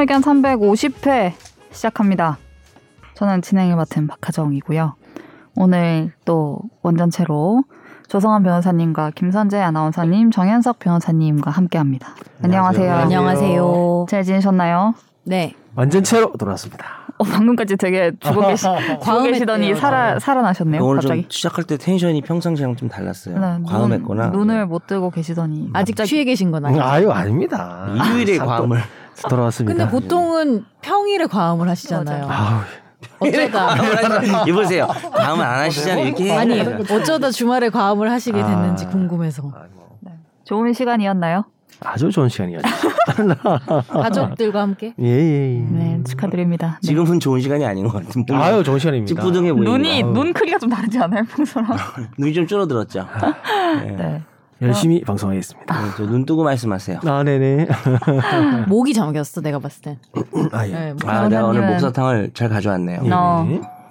의견 350회 시작합니다. 저는 진행을 맡은 박하정이고요. 오늘 또 원전체로 조성환 변호사님과 김선재 아나운서님, 정현석 변호사님과 함께합니다. 안녕하세요. 안녕하세요. 잘 지내셨나요? 네. 완전체로 돌아왔습니다. 어, 방금까지 되게 죽어 계시, 죽어 계시더니 살아, 살아나셨네요. 오늘 갑자기. 좀 시작할 때 텐션이 평상시랑 좀 달랐어요. 네, 과음했거나. 눈, 눈을 못 뜨고 계시더니. 아직 갑자기- 취해 계신 건 아니에요. 아유 아닙니다. 일요일에 아, 과음을. 또 돌아왔습니다. 근데 보통은 평일에 과음을 하시잖아요. 아우 어쩌다 이보세요. 과음을 안 하시잖아요. 이렇게. 아니 어쩌다 주말에 과음을 하시게 됐는지 아. 궁금해서 아, 뭐. 좋은 시간이었나요? 아주 좋은 시간이었죠. 가족들과 함께 예예. 예. 네, 축하드립니다. 네. 지금은 좋은 시간이 아닌 것 같은. 아유 좋은 시간입니다. 찌뿌둥해 보이는 눈이, 아우. 눈 크기가 좀 다르지 않아요, 평소랑? 눈이 좀 줄어들었죠. 네. 네. 열심히 방송하겠습니다. 네, 저눈 뜨고 말씀하세요. 아 네네. 목이 잠겼어 내가 봤을 땐. 아 예. 네, 목- 아, 내가 오늘 목사탕을 잘 가져왔네요. 예. 어.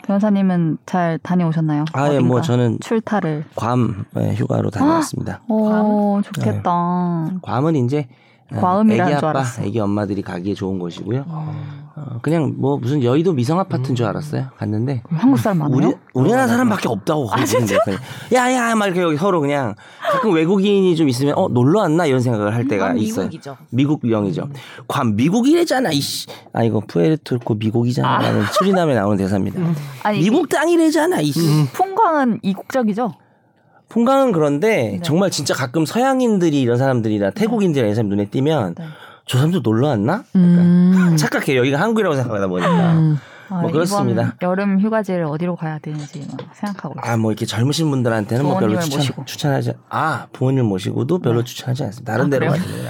변호사님은 잘 다녀오셨나요? 아, 예, 뭐 저는 출타를. 괌 예, 휴가로 다녀왔습니다. 오, 좋겠다. 괌은 이제 어, 과음이라는 줄 아빠, 알았어. 애기 엄마들이 가기에 좋은 곳이고요. 어, 그냥 뭐 무슨 여의도 미성 아파트인 줄 알았어요. 갔는데 한국 사람 많아요? 우리 우리나라 사람밖에 없다고 거기는데 야야 막 이렇게 여기 서로 그냥 가끔 외국인이 좀 있으면 어 놀러 왔나 이런 생각을 할 때가 아, 있어요. 미국이죠. 미국 명이죠. 괌 미국이래잖아 이씨. 아 이거 푸에르토리코 미국이잖아라는 수리남에 나오는 대사입니다. 아니, 미국 땅이래잖아 이씨. 풍광은 이국적이죠? 풍광은 그런데 네. 정말 진짜 가끔 서양인들이 이런 사람들이나 태국인들이 이런 사람 눈에 띄면 네. 저 사람도 놀러 왔나? 음. 착각해 요 여기가 한국이라고 생각하다 보니까. 음. 아, 뭐 그렇습니다. 이번 여름 휴가지를 어디로 가야 되는지 막 생각하고 있어요. 아, 뭐 이렇게 젊으신 분들한테는 뭐 별로 추천, 모시고. 추천하지, 아, 부모님 모시고도 별로 추천하지 않습니다. 다른 아, 데로? 가시는 게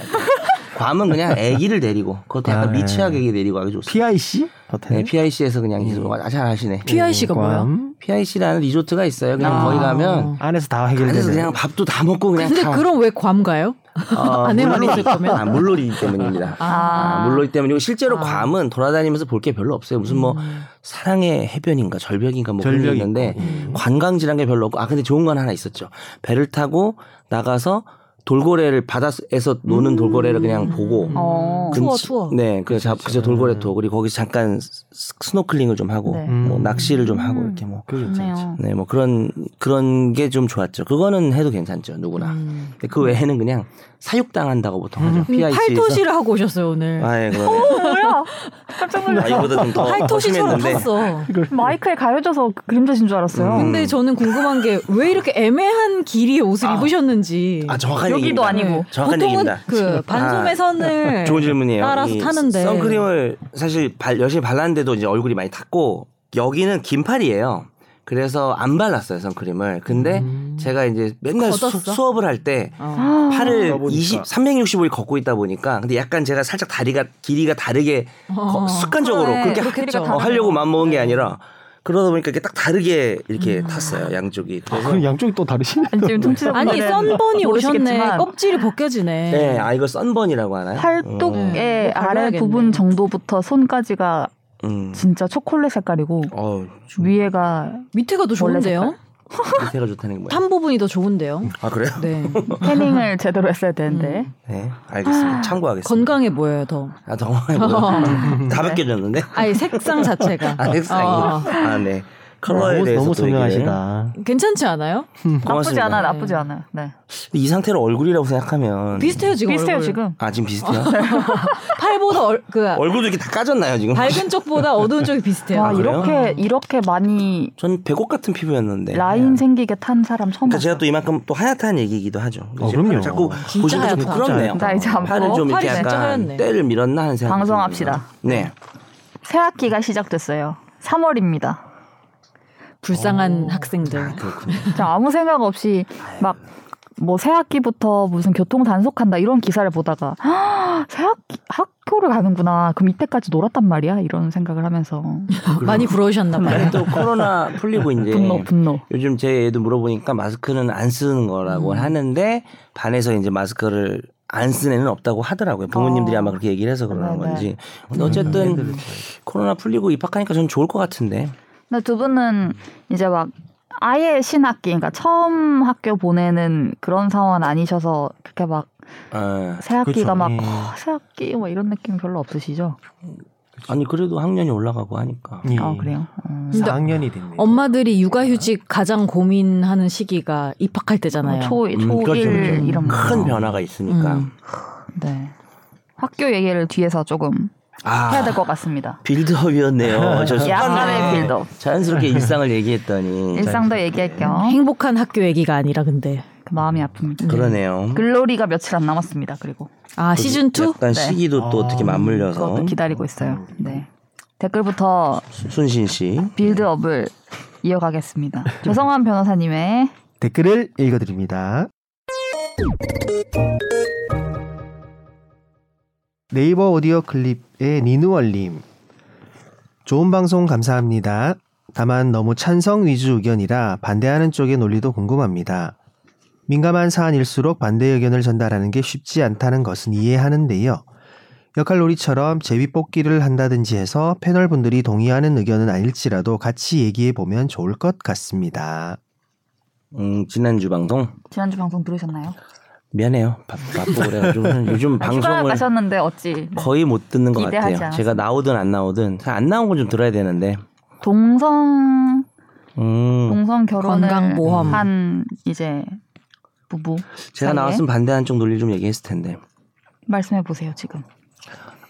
괌은 그냥 아기를 데리고, 그것도 약간 아, 미취학 애기 데리고 가기 좋습니다. PIC 네. PIC에서 그냥 계속 아, 잘 하시네. PIC가 뭐야? 괌. PIC라는 리조트가 있어요. 그냥 아. 거기 가면 안에서 다 안에서 해결되는. 그냥 밥도 다 먹고 그냥 근데 다. 그럼 왜 괌 가요? 어, 물놀이. 있을 거면? 아, 물놀이 때문입니다. 아, 물놀이 때문이고 실제로 아. 괌은 돌아다니면서 볼 게 별로 없어요. 무슨 뭐 음. 사랑의 해변인가 절벽인가 뭐 그런 게 절벽 있는데. 음. 관광지란 게 별로 없고 아 근데 좋은 건 하나 있었죠. 배를 타고 나가서 돌고래를 바다에서 노는 돌고래를 그냥 보고 어. 투어, 근치- 투어. 네, 그 잡, 그저 돌고래 투어 그리고 거기서 잠깐 스- 스노클링을 좀 하고 네. 뭐 음. 낚시를 좀 하고 음. 이렇게 뭐. 좋네요. 네, 뭐 그런 그런 게 좀 좋았죠. 그거는 해도 괜찮죠, 누구나. 음. 근데 그 외에는 그냥 사육당한다고 보통 하죠. 음, PIC에서. 팔토시를 하고 오셨어요 오늘. 아, 예, 그러네. 뭐야? 깜짝 아, 놀랐어. 이거보다 좀더 팔토시처럼. 탔어. 마이크에 가려져서 그림자신 줄 알았어요. 음. 근데 저는 궁금한 게 왜 이렇게 애매한 길이의 옷을 아. 입으셨는지. 아, 정확한 여기도 얘기입니다. 아니고. 정확한 보통은 얘기입니다. 그 반소매 선을 좋은 질문이에요. 따라서 이 타는데. 선크림을 사실 발, 열심히 발랐는데도 이제 얼굴이 많이 탔고 여기는 긴 팔이에요. 그래서 안 발랐어요 선크림을. 근데 음. 제가 이제 맨날 수, 걷었어? 수 업을 할때 어. 팔을 가보니까. 20, 365일 걷고 있다 보니까 근데 약간 제가 살짝 다리가 길이가 다르게 거- 어. 습관적으로 그러네. 그렇게 그렇겠죠. 하, 어, 하려고 마음 먹은 게 아니라 그러다 보니까 이게 딱 다르게 음. 이렇게 탔어요 양쪽이. 아, 그럼 양쪽이 또 다르시네. 아니, 아니 썬번이 오셨네. 껍질이 벗겨지네. 네, 아 이거 썬번이라고 하나요? 팔뚝의 음. 그거 아래. 부분 정도부터 손까지가 음. 진짜 초콜릿 색깔이고 어, 위에가 밑에가 더 좋은데요? 밑에가 좋다는 게 뭐야? 탄 부분이 더 좋은데요. 아 그래요? 네. 태닝을 제대로 했어야 되는데 네, 알겠습니다. 참고하겠습니다. 건강해 보여요 더. 아, 정말 뭐, 다 벗겨졌는데? 아니 색상 자체가. 아, 색상이. 어. 아, 네. 컬러에 너무, 대해서 너무. 선명하시다. 괜찮지 않아요? 나쁘지 고맙습니다. 않아 네. 나쁘지 않아요. 네. 이 상태로 얼굴이라고 생각하면 비슷해요 지금. 비슷해요 얼굴. 지금. 아 지금 비슷해요? 팔보다 얼, 그 얼굴도 이렇게 다 까졌나요 지금? 밝은 쪽보다 어두운 쪽이 비슷해요. 와 아, 그래요? 이렇게 이렇게 많이 전 배꼽 같은 피부였는데. 라인 네. 생기게 탄 사람 처음 그러니까 봤어요. 제가 또 이만큼 또 하얗다는 얘기이기도 하죠. 어, 이제 그럼요. 팔을 자꾸 진짜 보시니까 좀 하얗다. 부끄럽네요. 나 이제 안좀 팔이 이렇게 진짜 약간 하얗네. 때를 밀었나 하는 생각. 방송합시다. 네. 새 학기가 시작됐어요. 3월입니다. 불쌍한 어. 학생들. 그렇군요. 저 아무 생각 없이 막 뭐 새 학기부터 무슨 교통 단속한다 이런 기사를 보다가 아, 새학기 학교를 가는구나. 그럼 이때까지 놀았단 말이야. 이런 생각을 하면서 많이 부러우셨나 봐요. 또 코로나 풀리고 이제 분노 분노. 요즘 제 애도 물어보니까 마스크는 안 쓰는 거라고 음. 하는데 반에서 이제 마스크를 안 쓰는 애는 없다고 하더라고요. 부모님들이 어. 아마 그렇게 얘기를 해서 그러는 네, 네. 건지. 근데 어쨌든 코로나 풀리고 입학하니까 전 좋을 것 같은데. 근데 두 분은 이제 막 아예 신학기, 그러니까 처음 학교 보내는 그런 상황은 아니셔서 그렇게 막 어. 새학기가 그쵸. 막 예. 어, 새학기 뭐 이런 느낌 별로 없으시죠? 아니 그래도 학년이 올라가고 하니까. 예. 아 그래요. 음. 근데 4학년이 됐네. 엄마들이 육아휴직 가장 고민하는 시기가 입학할 때잖아요. 초 음, 초1 그렇죠, 그렇죠. 이런 거. 큰 변화가 있으니까. 음. 네. 학교 얘기를 뒤에서 조금 아 해야 될 것 같습니다. 빌드업이었네요. 저 약간의 습관에 빌드업. 자연스럽게 일상을 얘기했더니 일상도 얘기할 겸 행복한 학교 얘기가 아니라 근데 그 마음이 아픕니다. 그러네요. 글로리가 며칠 안 남았습니다. 그리고 아 시즌 2? 약간 네. 시기도 또 아, 어떻게 맞물려서 그것도 기다리고 있어요. 네. 댓글부터 순신 씨. 빌드업을 이어가겠습니다. 조성환 변호사님의 댓글을 읽어드립니다. 네이버 오디오 클립의 니누얼님. 좋은 방송 감사합니다. 다만 너무 찬성 위주 의견이라 반대하는 쪽의 논리도 궁금합니다. 민감한 사안일수록 반대 의견을 전달하는 게 쉽지 않다는 것은 이해하는데요. 역할놀이처럼 제비뽑기를 한다든지 해서 패널 분들이 동의하는 의견은 아닐지라도 같이 얘기해 보면 좋을 것 같습니다. 음, 지난주 방송 지난주 방송 들으셨나요? 미안해요. 바, 바쁘고 그래가지고 요즘 방송을 가셨는데 어찌 네. 거의 못 듣는 것 같아요. 않았습니다. 제가 나오든 안 나오든 잘안 나온 건 좀 들어야 되는데. 동성 음, 동성 결혼을 건강보험. 한 이제 부부 제가 사이에 나왔으면 반대하는 쪽 논리 좀 얘기했을 텐데. 말씀해 보세요 지금.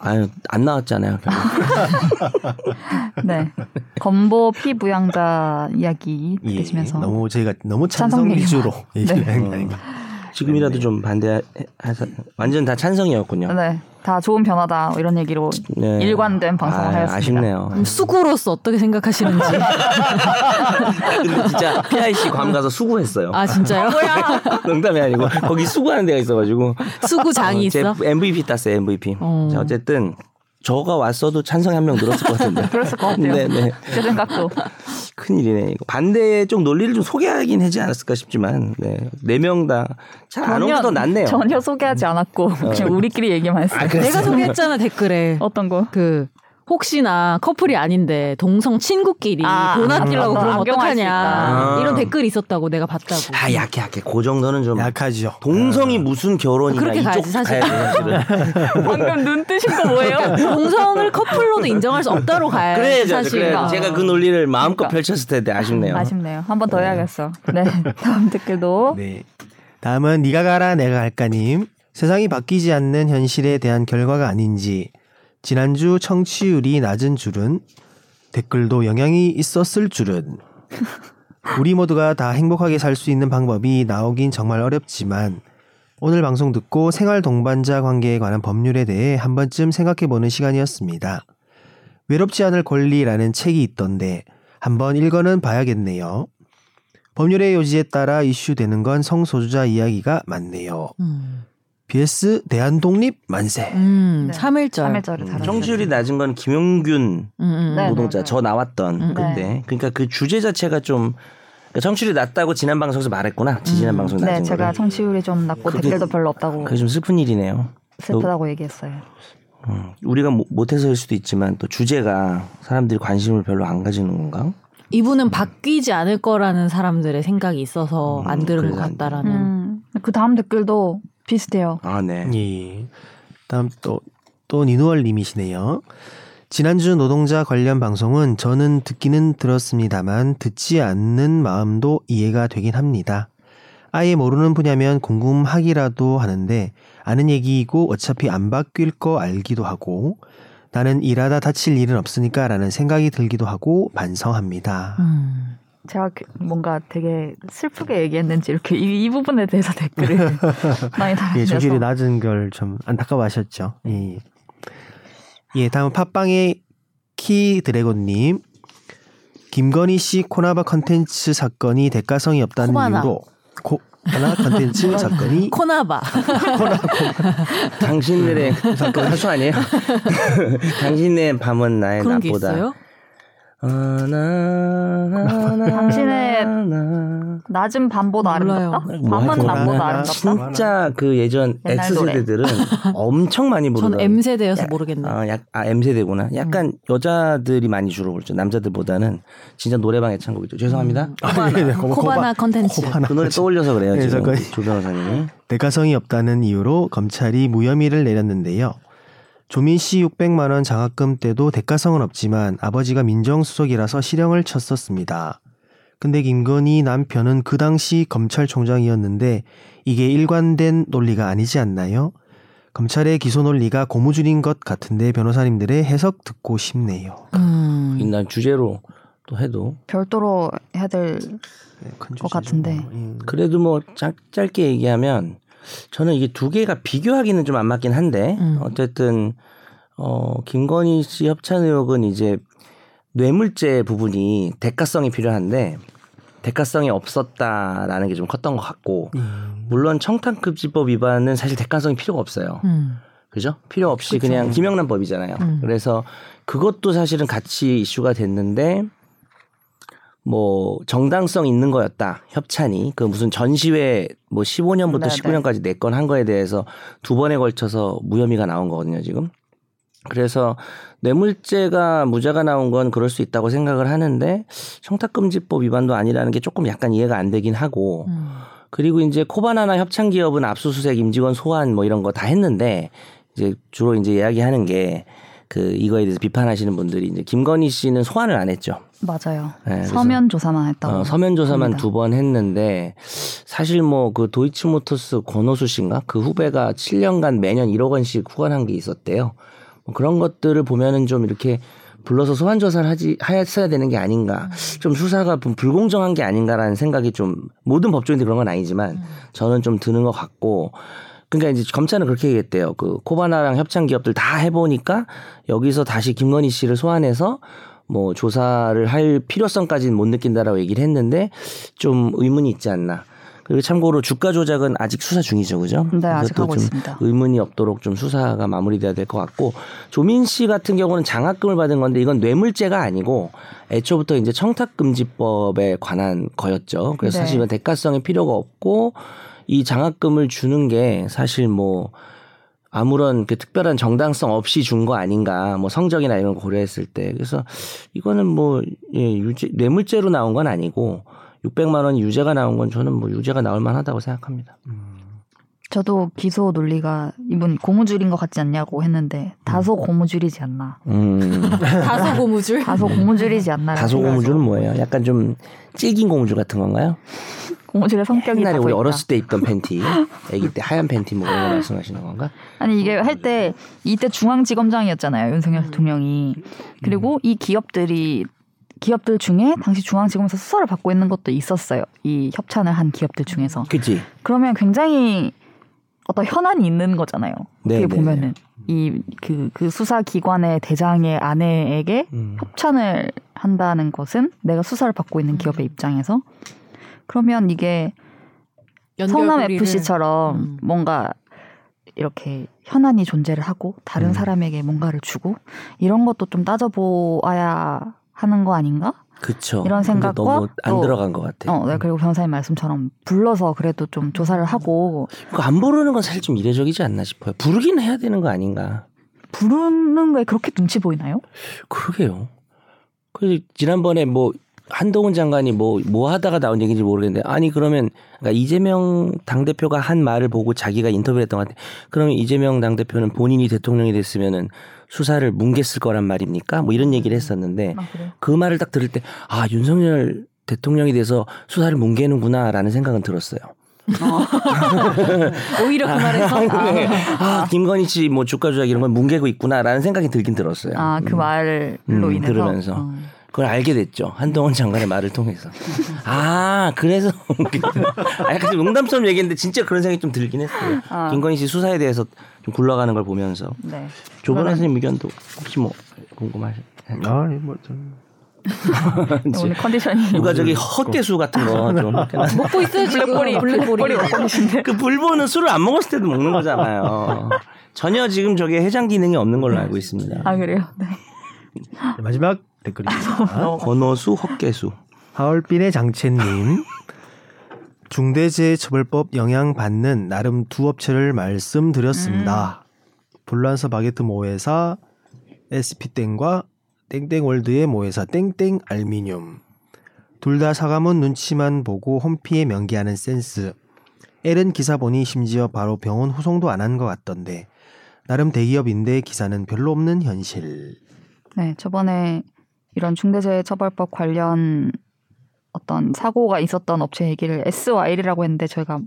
아유 안 나왔잖아요. 네. 건보 피부양자 이야기 예, 들으시면서 너무 저희가 너무 찬성. 위주로 얘기를 네. 하는 거 아닌가. 지금이라도 좀 반대해서 완전 다 찬성이었군요. 네. 다 좋은 변화다 이런 얘기로 네. 일관된 방송을 아, 하였습니다. 아쉽네요. 음, 수구로서 어떻게 생각하시는지. 근데 진짜 PIC 괌 가서 수구했어요. 아 진짜요? 농담이 아니고 거기 수구하는 데가 있어가지고 수구장이 어, 제 있어? MVP 땄어요 MVP. 어. 자, 어쨌든 저가 왔어도 찬성이 한 명 늘었을 것 같은데. 그랬을 것 같아요. 네, 네. 제 생각도. 큰일이네. 이거 반대 쪽 논리를 좀 소개하긴 하지 않았을까 싶지만 네. 네 명 다 잘안더 낫네요. 전혀 소개하지 않았고 그냥 우리끼리 얘기만 했어요. 아? 내가 소개했잖아 댓글에. 어떤 거? 그 혹시나 커플이 아닌데 동성 친구끼리 아, 돈 아끼려고 아, 그러면 수 어떡하냐 있다. 이런 댓글이 있었다고 내가 봤다고. 아 약해 약해. 그 정도는 좀 약하죠. 동성이 무슨 결혼이냐 그렇게 이쪽 가야지, 사실. 가야. 방금 눈 뜨신 거 뭐예요? 동성을 커플로도 인정할 수 없다로 가야 그래야죠. 사실. 그래. 어. 제가 그 논리를 마음껏 그러니까. 펼쳤을 텐데 아쉽네요. 아쉽네요. 한 번 더 해야겠어. 네. 다음 댓글도 네. 다음은 니가 가라 내가 갈까님. 세상이 바뀌지 않는 현실에 대한 결과가 아닌지 지난주 청취율이 낮은 줄은 댓글도 영향이 있었을 줄은 우리 모두가 다 행복하게 살 수 있는 방법이 나오긴 정말 어렵지만 오늘 방송 듣고 생활 동반자 관계에 관한 법률에 대해 한 번쯤 생각해 보는 시간이었습니다. 외롭지 않을 권리라는 책이 있던데 한번 읽어는 봐야겠네요. 법률의 요지에 따라 이슈되는 건 성소수자 이야기가 많네요. 음, BS 대한독립 만세. 음 네. 3일절. 3일절을 달아. 청취율이 낮은 건 김용균 음, 음. 네. 노동자 저 나왔던 음. 그때 그러니까 그 주제 자체가 좀 그러니까 청취율이 낮다고 지난 방송에서 말했구나 지지난 음. 방송 네, 낮은 제가 거를 청취율이 좀 낮고 그게- 댓글도 별로 없다고 그게 좀 슬픈 일이네요. 슬프다고 얘기했어요. 음, 우리가 못- 못해서일 수도 있지만 또 주제가 사람들이 관심을 별로 안 가지는 건가? 이분은 바뀌지 않을 거라는 사람들의 생각이 있어서 안 음, 들은 것 같다라는. 음, 그 다음 댓글도 비슷해요. 아 네. 예. 다음 또, 또 니누얼 님이시네요. 지난주 노동자 관련 방송은 저는 듣기는 들었습니다만 듣지 않는 마음도 이해가 되긴 합니다. 아예 모르는 분야면 궁금하기라도 하는데 아는 얘기이고 어차피 안 바뀔 거 알기도 하고 나는 일하다 다칠 일은 없으니까 라는 생각이 들기도 하고 반성합니다. 음. 제가 그- 뭔가 되게 슬프게 얘기했는지 이렇게 이, 이 부분에 대해서 댓글을 많이 예, 달아주셔서 저질이 낮은 걸 좀 안타까워하셨죠. 예. 예, 다음 팟빵의 키 드래곤님. 김건희 씨 코나바 컨텐츠 사건이 대가성이 없다는 코바나. 이유로 코나 컨텐츠 사건이 코나바. 당신들의 그 가수 아니에요? 당신의 밤은 나의 그런 게 낮보다. 있어요? 아, 나, 나, 나, 당신의 나. 낮은 밤보다. 아름답다? 뭐 밤은 낮보다 하나, 아름답다? 진짜 그 예전 옛날 X 세대들은 엄청 많이 부르던. 전 M 세대여서 야, 모르겠네. 아, 약, 아, M 세대구나. 약간 여자들이 많이 주로 부르죠. 남자들보다는 진짜 노래방 애창곡이죠. 죄송합니다. 네, 네, 고바- 코바나 컨텐츠. 코바나 그 노래 떠올려서 그래요. 지금 조 변호사님이. 대가성이 없다는 이유로 검찰이 무혐의를 내렸는데요. 조민 씨 600만 원 장학금 때도 대가성은 없지만 아버지가 민정수석이라서 실형을 쳤었습니다. 근데 김건희 남편은 그 당시 검찰총장이었는데 이게 일관된 논리가 아니지 않나요? 검찰의 기소 논리가 고무줄인 것 같은데 변호사님들의 해석 듣고 싶네요. 음. 난 주제로 또 해도 별도로 해야 될 네, 것. 같은데. 음. 그래도 뭐 짧, 짧게 얘기하면 저는 이게 두 개가 비교하기는 좀 안 맞긴 한데 음. 어쨌든 어 김건희 씨 협찬 의혹은 이제 뇌물죄 부분이 대가성이 필요한데 대가성이 없었다라는 게 좀 컸던 것 같고 음. 물론 청탁금지법 위반은 사실 대가성이 필요가 없어요. 음. 그죠? 필요 없이 그냥 김영란법이잖아요. 음. 그래서 그것도 사실은 같이 이슈가 됐는데 뭐 정당성 있는 거였다. 협찬이. 그 무슨 전시회 뭐 15년부터 네, 19년까지 내건한 거에 대해서 두 번에 걸쳐서 무혐의가 나온 거거든요 지금. 그래서 뇌물죄가 무죄가 나온 건 그럴 수 있다고 생각을 하는데 청탁금지법 위반도 아니라는 게 조금 약간 이해가 안 되긴 하고. 음. 그리고 이제 코바나나 협찬 기업은 압수수색 임직원 소환 뭐 이런 거 다 했는데 이제 주로 이제 이야기하는 게 그 이거에 대해서 비판하시는 분들이 이제 김건희 씨는 소환을 안 했죠. 맞아요. 네, 서면 조사만 했다고. 어, 서면 조사만. 두 번 했는데 사실 뭐 그 도이치모터스 권호수 씨인가 그 후배가 7년간 매년 1억 원씩 후원한 게 있었대요. 뭐 그런 것들을 보면은 좀 이렇게 불러서 소환 조사를 하지 했어야 되는 게 아닌가. 좀 수사가 좀 불공정한 게 아닌가라는 생각이 좀 모든 법조인들 그런 건 아니지만 저는 좀 드는 것 같고 그러니까 이제 검찰은 그렇게 얘기했대요. 그 코바나랑 협찬 기업들 다 해보니까 여기서 다시 김건희 씨를 소환해서 뭐 조사를 할 필요성까지는 못 느낀다라고 얘기를 했는데 좀 의문이 있지 않나. 그리고 참고로 주가 조작은 아직 수사 중이죠, 그죠? 네, 아직 하고 좀 있습니다. 의문이 없도록 좀 수사가 마무리돼야 될 것 같고 조민 씨 같은 경우는 장학금을 받은 건데 이건 뇌물죄가 아니고 애초부터 이제 청탁금지법에 관한 거였죠. 그래서 네. 사실 이건 대가성이 필요가 없고 이 장학금을 주는 게 사실 뭐 아무런 그 특별한 정당성 없이 준 거 아닌가 뭐 성적이나 이런 거 고려했을 때 그래서 이거는 뭐 예, 유죄 뇌물죄로 나온 건 아니고 600만 원이 유죄가 나온 건 저는 뭐 유죄가 나올 만하다고 생각합니다. 저도 기소 논리가 이분 고무줄인 것 같지 않냐고 했는데 다소 고무줄이지 않나. 음. 다소 고무줄. 다소 고무줄이지 않나. 다소 고무줄은 뭐예요? 약간 좀 질긴 고무줄 같은 건가요? 고무줄의 성격이 옛날에 우리 있다. 어렸을 때 입던 팬티, 아기 때 하얀 팬티 뭐 그런 거 말씀하시는 건가? 아니 이게 할 때 이때 중앙지검장이었잖아요 윤석열 대통령이 그리고 이 기업들이 기업들 중에 당시 중앙지검에서 수사를 받고 있는 것도 있었어요 이 협찬을 한 기업들 중에서 그치? 그러면 굉장히 어떤 현안이 있는 거잖아요 네, 어떻게 네, 보면은 이그그 수사 기관의 대장의 아내에게 음. 협찬을 한다는 것은 내가 수사를 받고 있는 기업의 입장에서 그러면 이게 성남 FC처럼 음. 뭔가 이렇게 현안이 존재를 하고 다른 음. 사람에게 뭔가를 주고 이런 것도 좀 따져보아야 하는 거 아닌가? 그쵸. 이런 생각과 너무 안 또- 들어간 것 같아. 어, 네, 그리고 변호사님 말씀처럼 불러서 그래도 좀 조사를 하고 안 부르는 건 사실 좀 이례적이지 않나 싶어요. 부르긴 해야 되는 거 아닌가. 부르는 거에 그렇게 눈치 보이나요? 그러게요. 그 지난번에 뭐 한동훈 장관이 뭐 뭐 하다가 나온 얘기인지 모르겠는데 아니 그러면 그러니까 이재명 당 대표가 한 말을 보고 자기가 인터뷰를 했던 것 같아. 그러면 이재명 당 대표는 본인이 대통령이 됐으면은 수사를 뭉갰을 거란 말입니까? 뭐 이런 얘기를 했었는데 아? 그 말을 딱 들을 때 아 윤석열 대통령이 돼서 수사를 뭉개는구나라는 생각은 들었어요. 오히려 그 말에서 네. 아 김건희 씨 뭐 주가 조작 이런 걸 뭉개고 있구나라는 생각이 들긴 들었어요. 아, 그 음. 말로 음, 인해서 들으면서. 어. 그걸 알게 됐죠. 한동훈 장관의 말을 통해서. 아, 그래서. 아, 약간 좀 농담처럼 얘기했는데 진짜 그런 생각이 좀 들긴 했어요. 아. 김건희 씨 수사에 대해서 좀 굴러가는 걸 보면서. 네. 조 그거는 변호사님 의견도 혹시 뭐 궁금하세요? 아, 뭐 좀. 오늘 컨디션이 누가 저기 헛개수 같은 거 좀. 먹고 있어요 지금. 블랙보리 블랙보리 먹고 계신데 그 불보는 술을 안 먹었을 때도 먹는 거잖아요. 전혀 지금 저게 해장 기능이 없는 걸로 알고 있습니다. 아 그래요? 네. 마지막 댓글입니다. 권호수, 헛개수. 하얼빈의 장채님. 중대재해처벌법 영향받는 나름 두 업체를 말씀드렸습니다. 불란서 바게트 모회사 SP땡과 땡땡월드의 모회사 땡땡 알미늄. 둘 다 사과문 눈치만 보고 홈피에 명기하는 센스. L은 기사 보니 심지어 바로 병원 후송도 안 한 것 같던데. 나름 대기업인데 기사는 별로 없는 현실. 네, 저번에 이런 중대재해처벌법 관련 어떤 사고가 있었던 업체 얘기를 S와 L이라고 했는데 저희가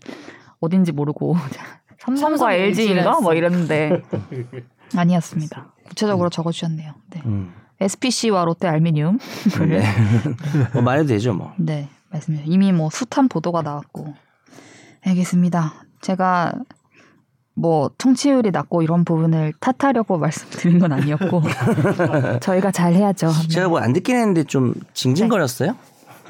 어딘지 모르고 삼성과 삼성, LG인가 뭐 이랬는데 아니었습니다. 구체적으로 적어주셨네요. 네. 음. SPC와 롯데 알미늄. 네. 뭐 말해도 되죠, 뭐. 네, 말씀드려. 이미 뭐 숱한 보도가 나왔고. 알겠습니다. 제가 뭐 청취율이 낮고 이런 부분을 탓하려고 말씀드린 건 아니었고 저희가 잘 해야죠. 네. 제가 뭐 안 듣긴 했는데 좀 징징거렸어요?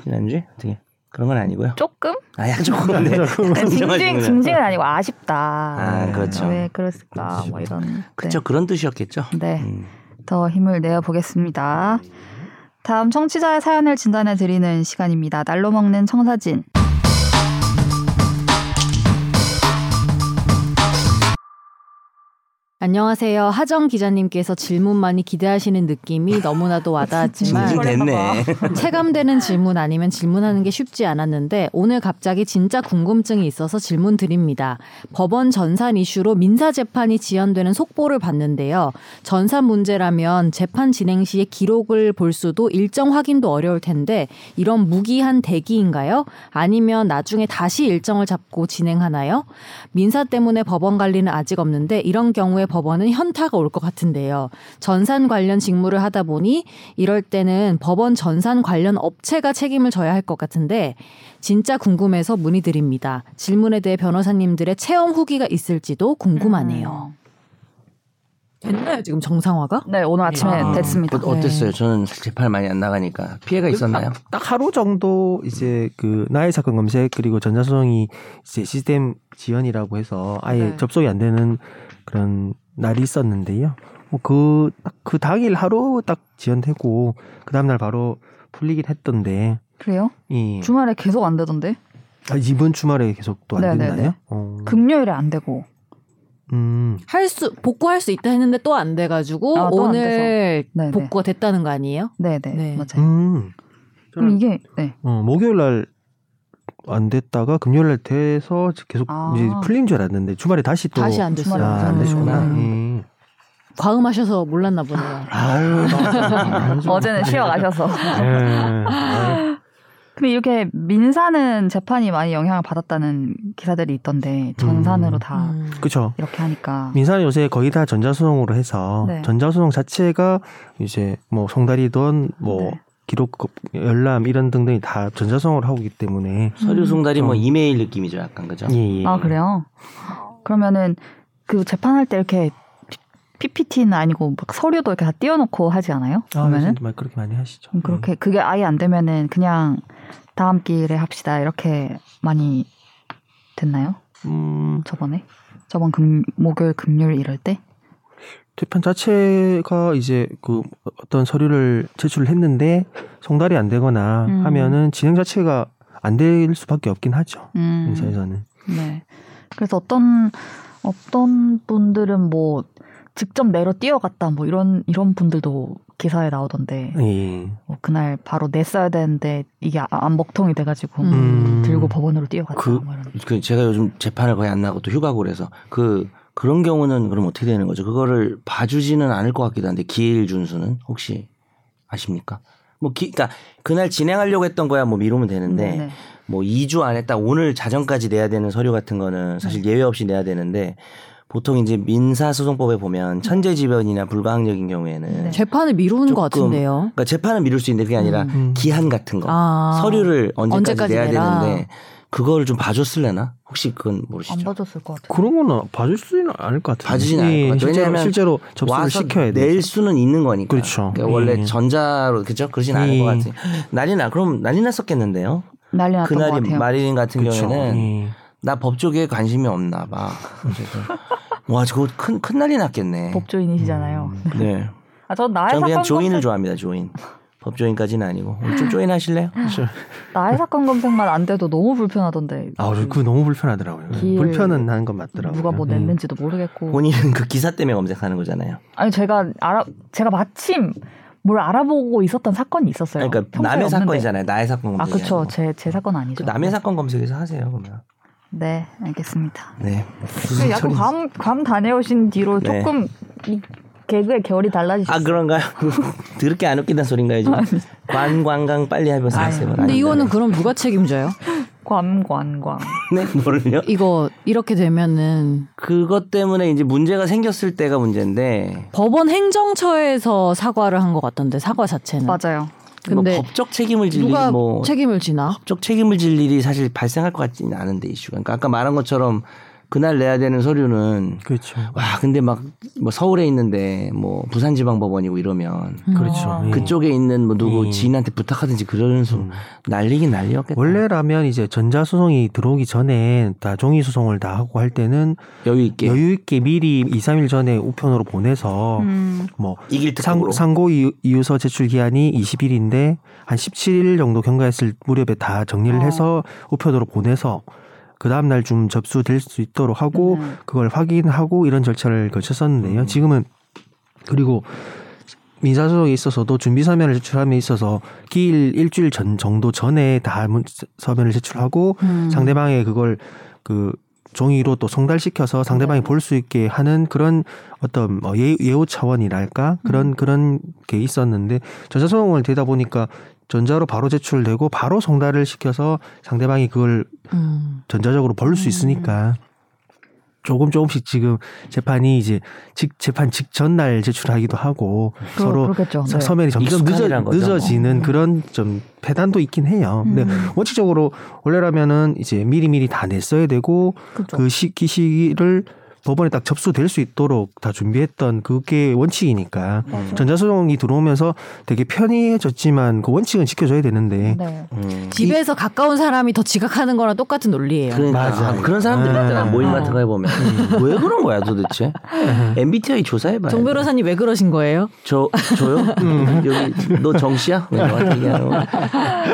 지난주에? 어떻게? 그런 건 아니고요. 조금 아, 약 조금. 네. 징징 징징은 아니고 아쉽다. 아, 그렇죠. 왜 그랬을까? 뭐 이런. 그쵸, 그런 뜻이었겠죠. 네. 네. 음. 더 힘을 내어 보겠습니다. 다음 청취자의 사연을 진단해 드리는 시간입니다. 날로 먹는 청사진. 안녕하세요. 하정 기자님께서 질문 많이 기대하시는 느낌이 너무나도 와닿았지만. 체감되는 질문 아니면 질문하는 게 쉽지 않았는데 오늘 갑자기 진짜 궁금증이 있어서 질문 드립니다. 법원 전산 이슈로 민사 재판이 지연되는 속보를 봤는데요. 전산 문제라면 재판 진행 시에 기록을 볼 수도 일정 확인도 어려울 텐데 이런 무기한 대기인가요? 아니면 나중에 다시 일정을 잡고 진행하나요? 민사 때문에 법원 관리는 아직 없는데 이런 경우에 법원은 현타가 올 것 같은데요. 전산 관련 직무를 하다 보니 이럴 때는 법원 전산 관련 업체가 책임을 져야 할 것 같은데 진짜 궁금해서 문의드립니다. 질문에 대해 변호사님들의 체험 후기가 있을지도 궁금하네요. 됐나요 지금 정상화가? 네, 오늘 아침에 아, 됐습니다. 어, 어땠어요? 저는 재판 많이 안 나가니까 피해가 있었나요? 딱, 딱 하루 정도 이제 그 나의 사건 검색 그리고 전자소송이 이제 시스템 지연이라고 해서 아예 네. 접속이 안 되는 그런 날이 있었는데요. 뭐그딱그 그 당일 하루 딱 지연되고 그 다음 날 바로 풀리긴 했던데 그래요? 이 주말에 계속 안 되던데? 아, 이번 주말에 계속 또안 네네네. 됐나요? 어. 금요일에 안 되고. 음. 할 수 복구할 수 있다 했는데 또 안 돼가지고 아, 또안 오늘 네네. 복구가 됐다는 거 아니에요? 네, 네, 네. 맞아요. 음. 그럼 이게 네. 어, 목요일 날 안 됐다가 금요일 날 돼서 계속 아. 이제 풀린 줄 알았는데 주말에 다시 또 다시 안 됐어요. 아, 안 음. 되셨구나. 음. 예. 과음하셔서 몰랐나 보네요. 아유, 맞아. 어제는 쉬어가셔서. 예. 아유. 근데 이렇게 민사는 재판이 많이 영향을 받았다는 기사들이 있던데 전산으로 음. 다 음. 그쵸. 이렇게 하니까. 민사는 요새 거의 다 전자소송으로 해서 네. 전자소송 자체가 이제 뭐 송달이든 뭐 네. 기록 열람 이런 등등이 다 전자소송으로 하고 있기 때문에 서류 송달이 뭐 어. 이메일 느낌이죠, 약간 그죠? 예, 예. 아 그래요? 그러면은 그 재판할 때 이렇게 PPT는 아니고 막 서류도 이렇게 다 띄워놓고 하지 않아요? 아, 그러면은 말 그렇게 많이 하시죠. 음, 그렇게 그게 아예 안 되면은 그냥 다음 길에 합시다 이렇게 많이 됐나요? 음, 저번에 저번 금 목요일 금요일 이럴 때 재판 자체가 이제 그 어떤 서류를 제출을 했는데 송달이 안 되거나 음. 하면은 진행 자체가 안 될 수밖에 없긴 하죠. 음, 민사에서는. 네. 그래서 어떤 어떤 분들은 뭐 직접 내로 뛰어갔다 뭐 이런 이런 분들도 기사에 나오던데 예. 뭐 그날 바로 냈어야 되는데 이게 아- 안 먹통이 돼가지고 음. 들고 법원으로 뛰어갔다 그- 뭐 이런. 그 제가 요즘 재판을 거의 안 나고 또 휴가고 그래서 그 그런 경우는 그럼 어떻게 되는 거죠? 그거를 봐주지는 않을 것 같기도 한데 기일 준수는 혹시 아십니까? 뭐 기, 그러니까 그날 진행하려고 했던 거야 뭐 미루면 되는데 네네. 뭐 2주 안에 딱 오늘 자정까지 내야 되는 서류 같은 거는 네. 사실 예외 없이 내야 되는데 보통 이제 민사소송법에 보면 천재지변이나 불가항력인 경우에는 네. 재판을 미루는 것 조금 같은데요. 그러니까 재판은 미룰 수 있는데 그게 아니라 음. 기한 같은 거 아. 서류를 언제까지, 언제까지 내야 내라. 되는데 그거를 좀 봐줬을래나? 혹시 그건 안 모르시죠? 봐줬을 것 같아요. 그런 거는 봐줄 수는 않을 것 같아요. 봐주진 않을 것 같아요. 왜냐하면 실제로 접수를 와서 시켜야 돼. 낼 수는 있는 거니까. 그렇죠. 그러니까 원래 예. 전자로 그죠? 그러진 않을 예. 것 같아요. 난리 나. 그럼 난리 났었겠는데요. 난리 났던 것 그날이 같아요. 마릴린 같은 그렇죠. 경우에는 예. 나 법조계에 관심이 없나 봐. 와, 저거 큰, 큰 난리 났겠네. 법조인이시잖아요. 음. 네. 아, 전 나의 전 그냥 사건 조인을 검색- 좋아합니다, 조인. 법조인까지는 아니고 오늘 좀 조인 하실래요? 나의 사건 검색만 안 돼도 너무 불편하던데. 아, 저 그거 너무 불편하더라고요. 길- 불편은 하는 건 맞더라고요. 누가 뭐 음. 냈는지도 모르겠고. 본인은 그 기사 때문에 검색하는 거잖아요. 아니 제가 알아 제가 마침 뭘 알아보고 있었던 사건이 있었어요. 그러니까 남의 없는데. 사건이잖아요. 나의 사건 아 검색. 그쵸 제제 사건 아니죠. 그 남의 사건 검색에서 하세요 그러면. 네 알겠습니다. 네. 그 약간 괌, 괌 다녀오신 뒤로 네. 조금 이 개그의 결이 달라지셨어요. 아 그런가요? 드럽게 안 웃기다는 소린가요 지금? 관광강 빨리 하면서 아유. 하세요. 근데 이거는 그럼 누가 책임져요? 괌, 관, 관. 네 뭐를요? 이거 이렇게 되면은 그것 때문에 이제 문제가 생겼을 때가 문제인데 법원 행정처에서 사과를 한 것 같던데 사과 자체는. 맞아요. 근데 뭐 법적 책임을 질 일이 누가 뭐 책임을 지나? 법적 책임을 질 일이 사실 발생할 것 같지는 않은데 이슈가. 그러니까 아까 말한 것처럼 그날 내야 되는 서류는 그렇죠. 와 근데 막 뭐 서울에 있는데 뭐 부산지방법원이고 이러면 그렇죠. 아. 예. 그쪽에 있는 뭐 누구 음. 지인한테 부탁하든지 그러는 수 난리긴 난리였겠다. 원래라면 이제 전자 소송이 들어오기 전에 다 종이 소송을 다 하고 할 때는 여유 있게 여유 있게 미리 2, 3일 전에 우편으로 보내서 음, 뭐 이길 상, 고 이유, 이유서 제출 기한이 20일인데 한 17일 정도 경과했을 무렵에 다 정리를 어. 해서 우편으로 보내서 그 다음 날 좀 접수될 수 있도록 하고 음. 그걸 확인하고 이런 절차를 거쳤었는데요. 지금은 그리고 민사소송에 있어서도 준비 서면을 제출함에 있어서 기일 일주일 전 정도 전에 다 문- 서면을 제출하고 음. 상대방의 그걸 그 종이로 또 송달시켜서 상대방이 네. 볼수 있게 하는 그런 어떤 뭐 예, 예우 차원이랄까 그런 음. 그런 게 있었는데 전자소송을 되다 보니까 전자로 바로 제출되고 바로 송달을 시켜서 상대방이 그걸 음. 전자적으로 볼수 있으니까 조금 조금씩 지금 재판이 이제 직 재판 직전 날 제출하기도 하고 그러, 서로 그렇겠죠. 서- 네. 서면이 점점 늦어. 늦어지는 그런 좀 패단도 있긴 해요. 근데 음. 원칙적으로 원래라면은 이제 미리미리 다 냈어야 되고 그렇죠. 그 시기 시기를 법원에 딱 접수될 수 있도록 다 준비했던 그게 원칙이니까 맞아요. 전자소송이 들어오면서 되게 편리해졌지만 그 원칙은 지켜줘야 되는데 네. 음. 집에서 가까운 사람이 더 지각하는 거랑 똑같은 논리예요. 그러니까 맞아. 아, 그런 사람들 있잖아 음. 모임 어. 같은 거 해보면 왜 그런 거야 도대체 MBTI 조사해봐요. 정 변호사님 왜 그러신 거예요? 저 저요? 여기 너 정씨야?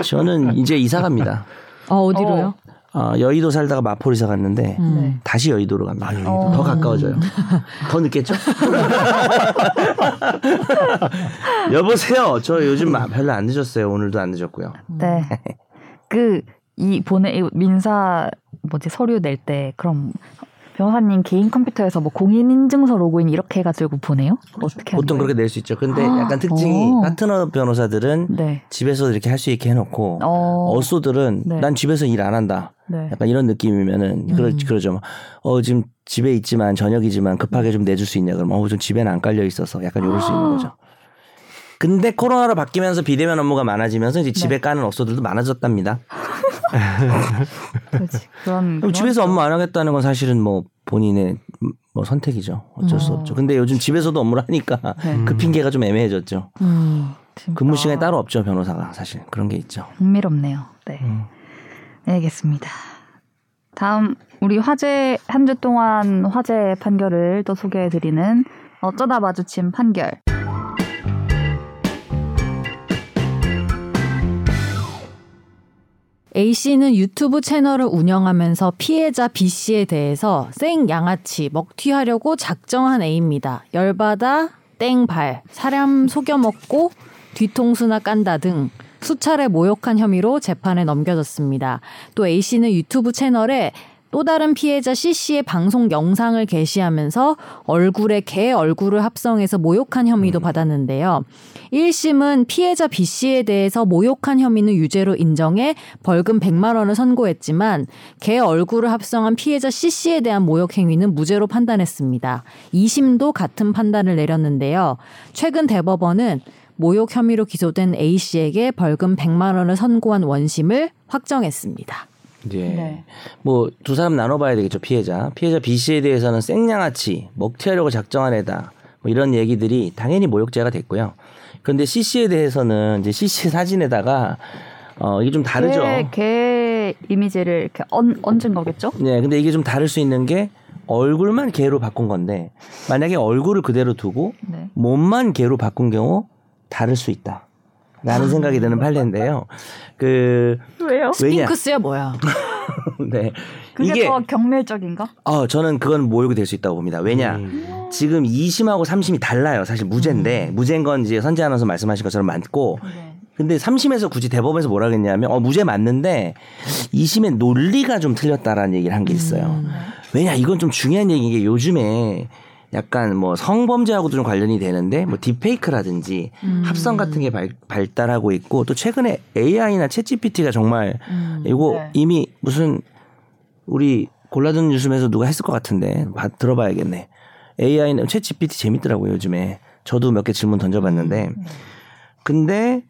저는 이제 이사 갑니다. 아 어디로요? 어, 여의도 살다가 마포로 이사 갔는데 음. 네. 다시 여의도로 갑니다. 어. 더 가까워져요. 더 늦겠죠? 여보세요. 저 요즘 마- 별로 안 늦었어요. 오늘도 안 늦었고요. 네. 그 이 보내 이 민사 뭐지 서류 낼 때 그럼 변호사님 개인 컴퓨터에서 뭐 공인 인증서 로그인 이렇게 해가지고 보내요? 어떻게 하는 보통? 그렇게 낼 수 있죠. 근데 아, 약간 특징이 어. 파트너 변호사들은 네. 집에서 이렇게 할 수 있게 해놓고 어. 어쏘들은 네. 난 집에서 일 안 한다. 네. 약간 이런 느낌이면은 그러, 음. 그러죠. 어 지금 집에 있지만 저녁이지만 급하게 좀 내줄 수 있냐 그러면 어좀 집에는 안 깔려 있어서 약간 요럴 수 있는 거죠. 근데 코로나로 바뀌면서 비대면 업무가 많아지면서 이제 집에 네. 까는 업소들도 많아졌답니다. 그렇지. 그런 그럼 집에서 업무 안 하겠다는 건 사실은 뭐 본인의 뭐 선택이죠. 어쩔 수 음. 없죠. 근데 요즘 집에서도 업무를 하니까 네. 그 핑계가 좀 애매해졌죠. 음. 근무 시간이 따로 없죠 변호사가 사실 그런 게 있죠. 흥미롭네요. 네. 음. 네, 알겠습니다. 다음 우리 화제 한 주 동안 화제 판결을 또 소개해드리는 어쩌다 마주친 판결. A 씨는 유튜브 채널을 운영하면서 피해자 B 씨에 대해서 생 양아치 먹튀하려고 작정한 A입니다. 열받아 땡발 사람 속여 먹고 뒤통수나 깐다 등 수차례 모욕한 혐의로 재판에 넘겨졌습니다. 또 A 씨는 유튜브 채널에 또 다른 피해자 C 씨의 방송 영상을 게시하면서 얼굴에 개 얼굴을 합성해서 모욕한 혐의도 받았는데요. 1심은 피해자 B 씨에 대해서 모욕한 혐의는 유죄로 인정해 벌금 100만 원을 선고했지만 개 얼굴을 합성한 피해자 C 씨에 대한 모욕 행위는 무죄로 판단했습니다. 2심도 같은 판단을 내렸는데요. 최근 대법원은 모욕 혐의로 기소된 A 씨에게 벌금 100만 원을 선고한 원심을 확정했습니다. 예. 네. 뭐두 사람 나눠봐야 되겠죠 피해자. 피해자 B 씨에 대해서는 생양아치 먹튀하려고 작정한 애다. 뭐 이런 얘기들이 당연히 모욕죄가 됐고요. 그런데 C 씨에 대해서는 이제 C 씨 사진에다가 어 이게 좀 다르죠. 개, 개 이미지를 이렇게 얹, 얹은 거겠죠? 네, 근데 이게 좀 다를 수 있는 게 얼굴만 개로 바꾼 건데 만약에 얼굴을 그대로 두고 네. 몸만 개로 바꾼 경우 다를 수 있다. 라는 생각이 드는 판례인데요. 그 왜요? 왜냐? 핑크스야 뭐야? 네. 그게 이게 더 경멸적인가? 어 저는 그건 모욕이 될 수 있다고 봅니다. 왜냐? 음. 지금 2심하고 3심이 달라요. 사실 무죄인데 무죄인 건 이제 선재 아나운서 말씀하신 것처럼 맞고 네. 근데 3심에서 굳이 대법원에서 뭐라 그랬냐면 어 무죄 맞는데 2심의 논리가 좀 틀렸다라는 얘기를 한 게 있어요. 왜냐 이건 좀 중요한 얘기인 게 요즘에 약간 뭐 성범죄하고도 좀 관련이 되는데 뭐 딥페이크라든지 합성 같은 게 발, 발달하고 있고 또 최근에 AI나 챗GPT가 정말 이거 네. 이미 무슨 우리 골라듣는 뉴스에서 누가 했을 것 같은데 봐- 들어봐야겠네. AI는 챗GPT 재밌더라고요 요즘에. 저도 몇 개 질문 던져봤는데 근데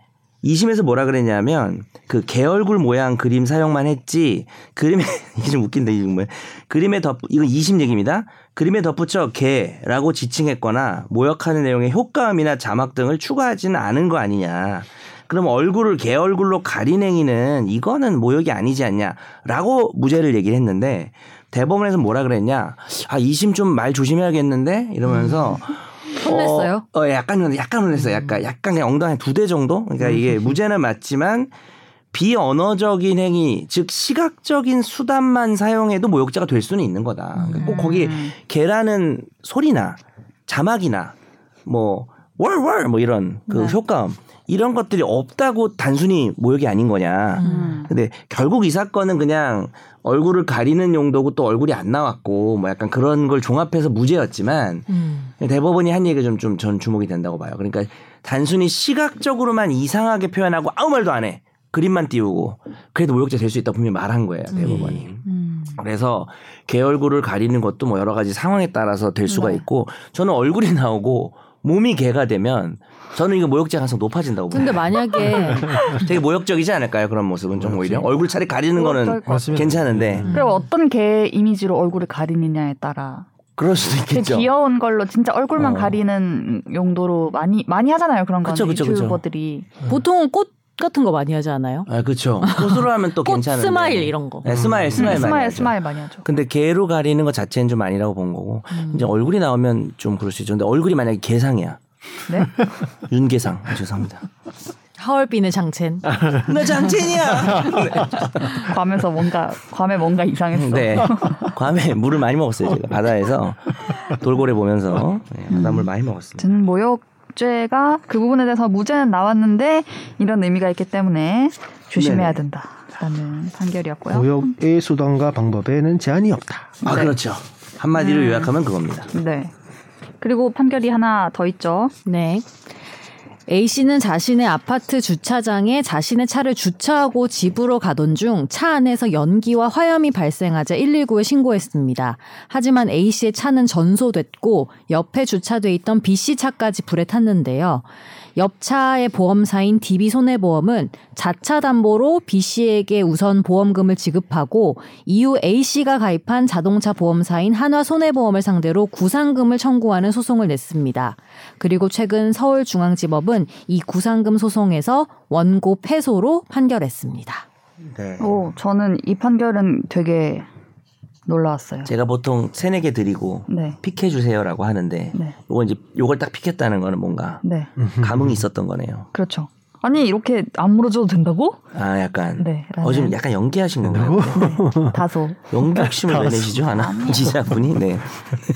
2심에서 뭐라 그랬냐면 그 개얼굴 모양 그림 사용만 했지 그림에 이게 좀 웃긴다 이 정말 그림에 덧 이건 2심 얘기입니다. 그림에 덧붙여 개라고 지칭했거나 모욕하는 내용의 효과음이나 자막 등을 추가하지는 않은 거 아니냐. 그럼 얼굴을 개 얼굴로 가린 행위는 이거는 모욕이 아니지 않냐라고 무죄를 얘기를 했는데 대법원에서 뭐라 그랬냐? 아 2심 좀 말 조심해야겠는데? 이러면서 혼냈어요? 어, 어, 약간 약간 혼냈어요. 약간 약간 그냥 엉덩이 두 대 정도. 그러니까 이게 무죄는 맞지만 비언어적인 행위, 즉 시각적인 수단만 사용해도 모욕죄가 될 수는 있는 거다. 그러니까 꼭 거기 개라는 소리나 자막이나 뭐 월월 뭐 이런 그 효과음 이런 것들이 없다고 단순히 모욕이 아닌 거냐. 음. 근데 결국 이 사건은 그냥 얼굴을 가리는 용도고 또 얼굴이 안 나왔고 뭐 약간 그런 걸 종합해서 무죄였지만 음. 대법원이 한 얘기가 좀 좀 전 주목이 된다고 봐요. 그러니까 단순히 시각적으로만 이상하게 표현하고 아무 말도 안 해. 그림만 띄우고 그래도 모욕죄 될 수 있다 고 분명히 말한 거예요 대법원이. 음. 그래서 개 얼굴을 가리는 것도 뭐 여러 가지 상황에 따라서 될 수가 있고 저는 얼굴이 나오고 몸이 개가 되면 저는 이거 모욕죄 가능성 높아진다고 봐요. 근데 만약에 되게 모욕적이지 않을까요 그런 모습은 좀 오히려 얼굴 차례 가리는 거는 맞습니다. 괜찮은데 그리고 어떤 개 이미지로 얼굴을 가리느냐에 따라 그럴 수도 있겠죠. 귀여운 걸로 진짜 얼굴만 어. 가리는 용도로 많이 많이 하잖아요 그런 거 그쵸, 그쵸, 그쵸. 유튜버들이 보통은 꽃 같은 거 많이 하지 않아요? 아 그렇죠. 꽃으로 하면 또 꽃 괜찮은데. smile 이런 거. 네, smile smile 음, 많이 smile 하죠. smile 많이 하죠. 근데 개로 가리는 것 자체는 좀 아니라고 본 거고 이제 얼굴이 나오면 좀 그럴 수 있죠. 근데 얼굴이 만약에 개상이야. 네. 윤계상 아, 죄송합니다. 하얼빈의 장첸. 나 장첸이야. 괌에서 뭔가 괌에 뭔가 이상했어. 네. 괌에 물을 많이 먹었어요. 제가 바다에서 돌고래 보면서 네, 바닷물 많이 먹었습니다. 저는 모욕죄가 그 부분에 대해서 무죄는 나왔는데 이런 의미가 있기 때문에 조심해야. 된다라는 판결이었고요. 모욕의 수단과 방법에는 제한이 없다. 아 네. 그렇죠. 한마디로 요약하면 그겁니다. 네. 그리고 판결이 하나 더 있죠. 네. A 씨는 자신의 아파트 주차장에 자신의 차를 주차하고 집으로 가던 중 차 안에서 연기와 화염이 발생하자 119에 신고했습니다. 하지만 A 씨의 차는 전소됐고 옆에 주차돼 있던 B 씨 차까지 불에 탔는데요. 옆차의 보험사인 DB 손해보험은 자차 담보로 B 씨에게 우선 보험금을 지급하고 이후 A 씨가 가입한 자동차 보험사인 한화 손해보험을 상대로 구상금을 청구하는 소송을 냈습니다. 그리고 최근 서울중앙지법은 이 구상금 소송에서 원고 패소로 판결했습니다. 네. 오, 저는 이 판결은 되게 놀라웠어요. 제가 보통 세네 개 드리고 네. 픽해 주세요라고 하는데 네. 요거 이제 요걸 딱 픽했다는 거는 뭔가 네. 감흥이 있었던 거네요. 그렇죠. 아니 이렇게 안 물어줘도 된다고? 아 약간 네, 어 지금 약간 연기하신 건가요? 다소. 연기 욕심을 왜 내시죠 하나 기자분이 네.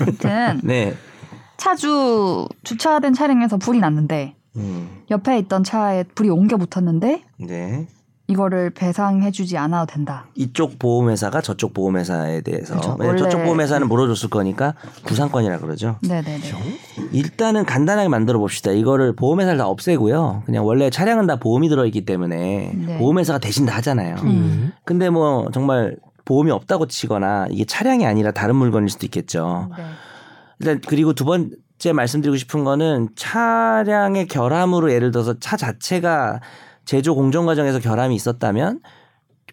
아무튼 네. 차주 주차된 차량에서 불이 났는데 음. 옆에 있던 차에 불이 옮겨 붙었는데 네. 이거를 배상해주지 않아도 된다. 이쪽 보험회사가 저쪽 보험회사에 대해서 그렇죠. 저쪽 보험회사는 물어줬을 거니까 구상권이라 그러죠. 네네네. 일단은 간단하게 만들어 봅시다. 이거를 보험회사를 다 없애고요. 그냥 원래 차량은 다 보험이 들어있기 때문에 네. 보험회사가 대신 다 하잖아요. 음. 근데 뭐 정말 보험이 없다고 치거나 이게 차량이 아니라 다른 물건일 수도 있겠죠. 네. 일단 그리고 두 번 째 말씀드리고 싶은 거는 차량의 결함으로 예를 들어서 차 자체가 제조 공정 과정에서 결함이 있었다면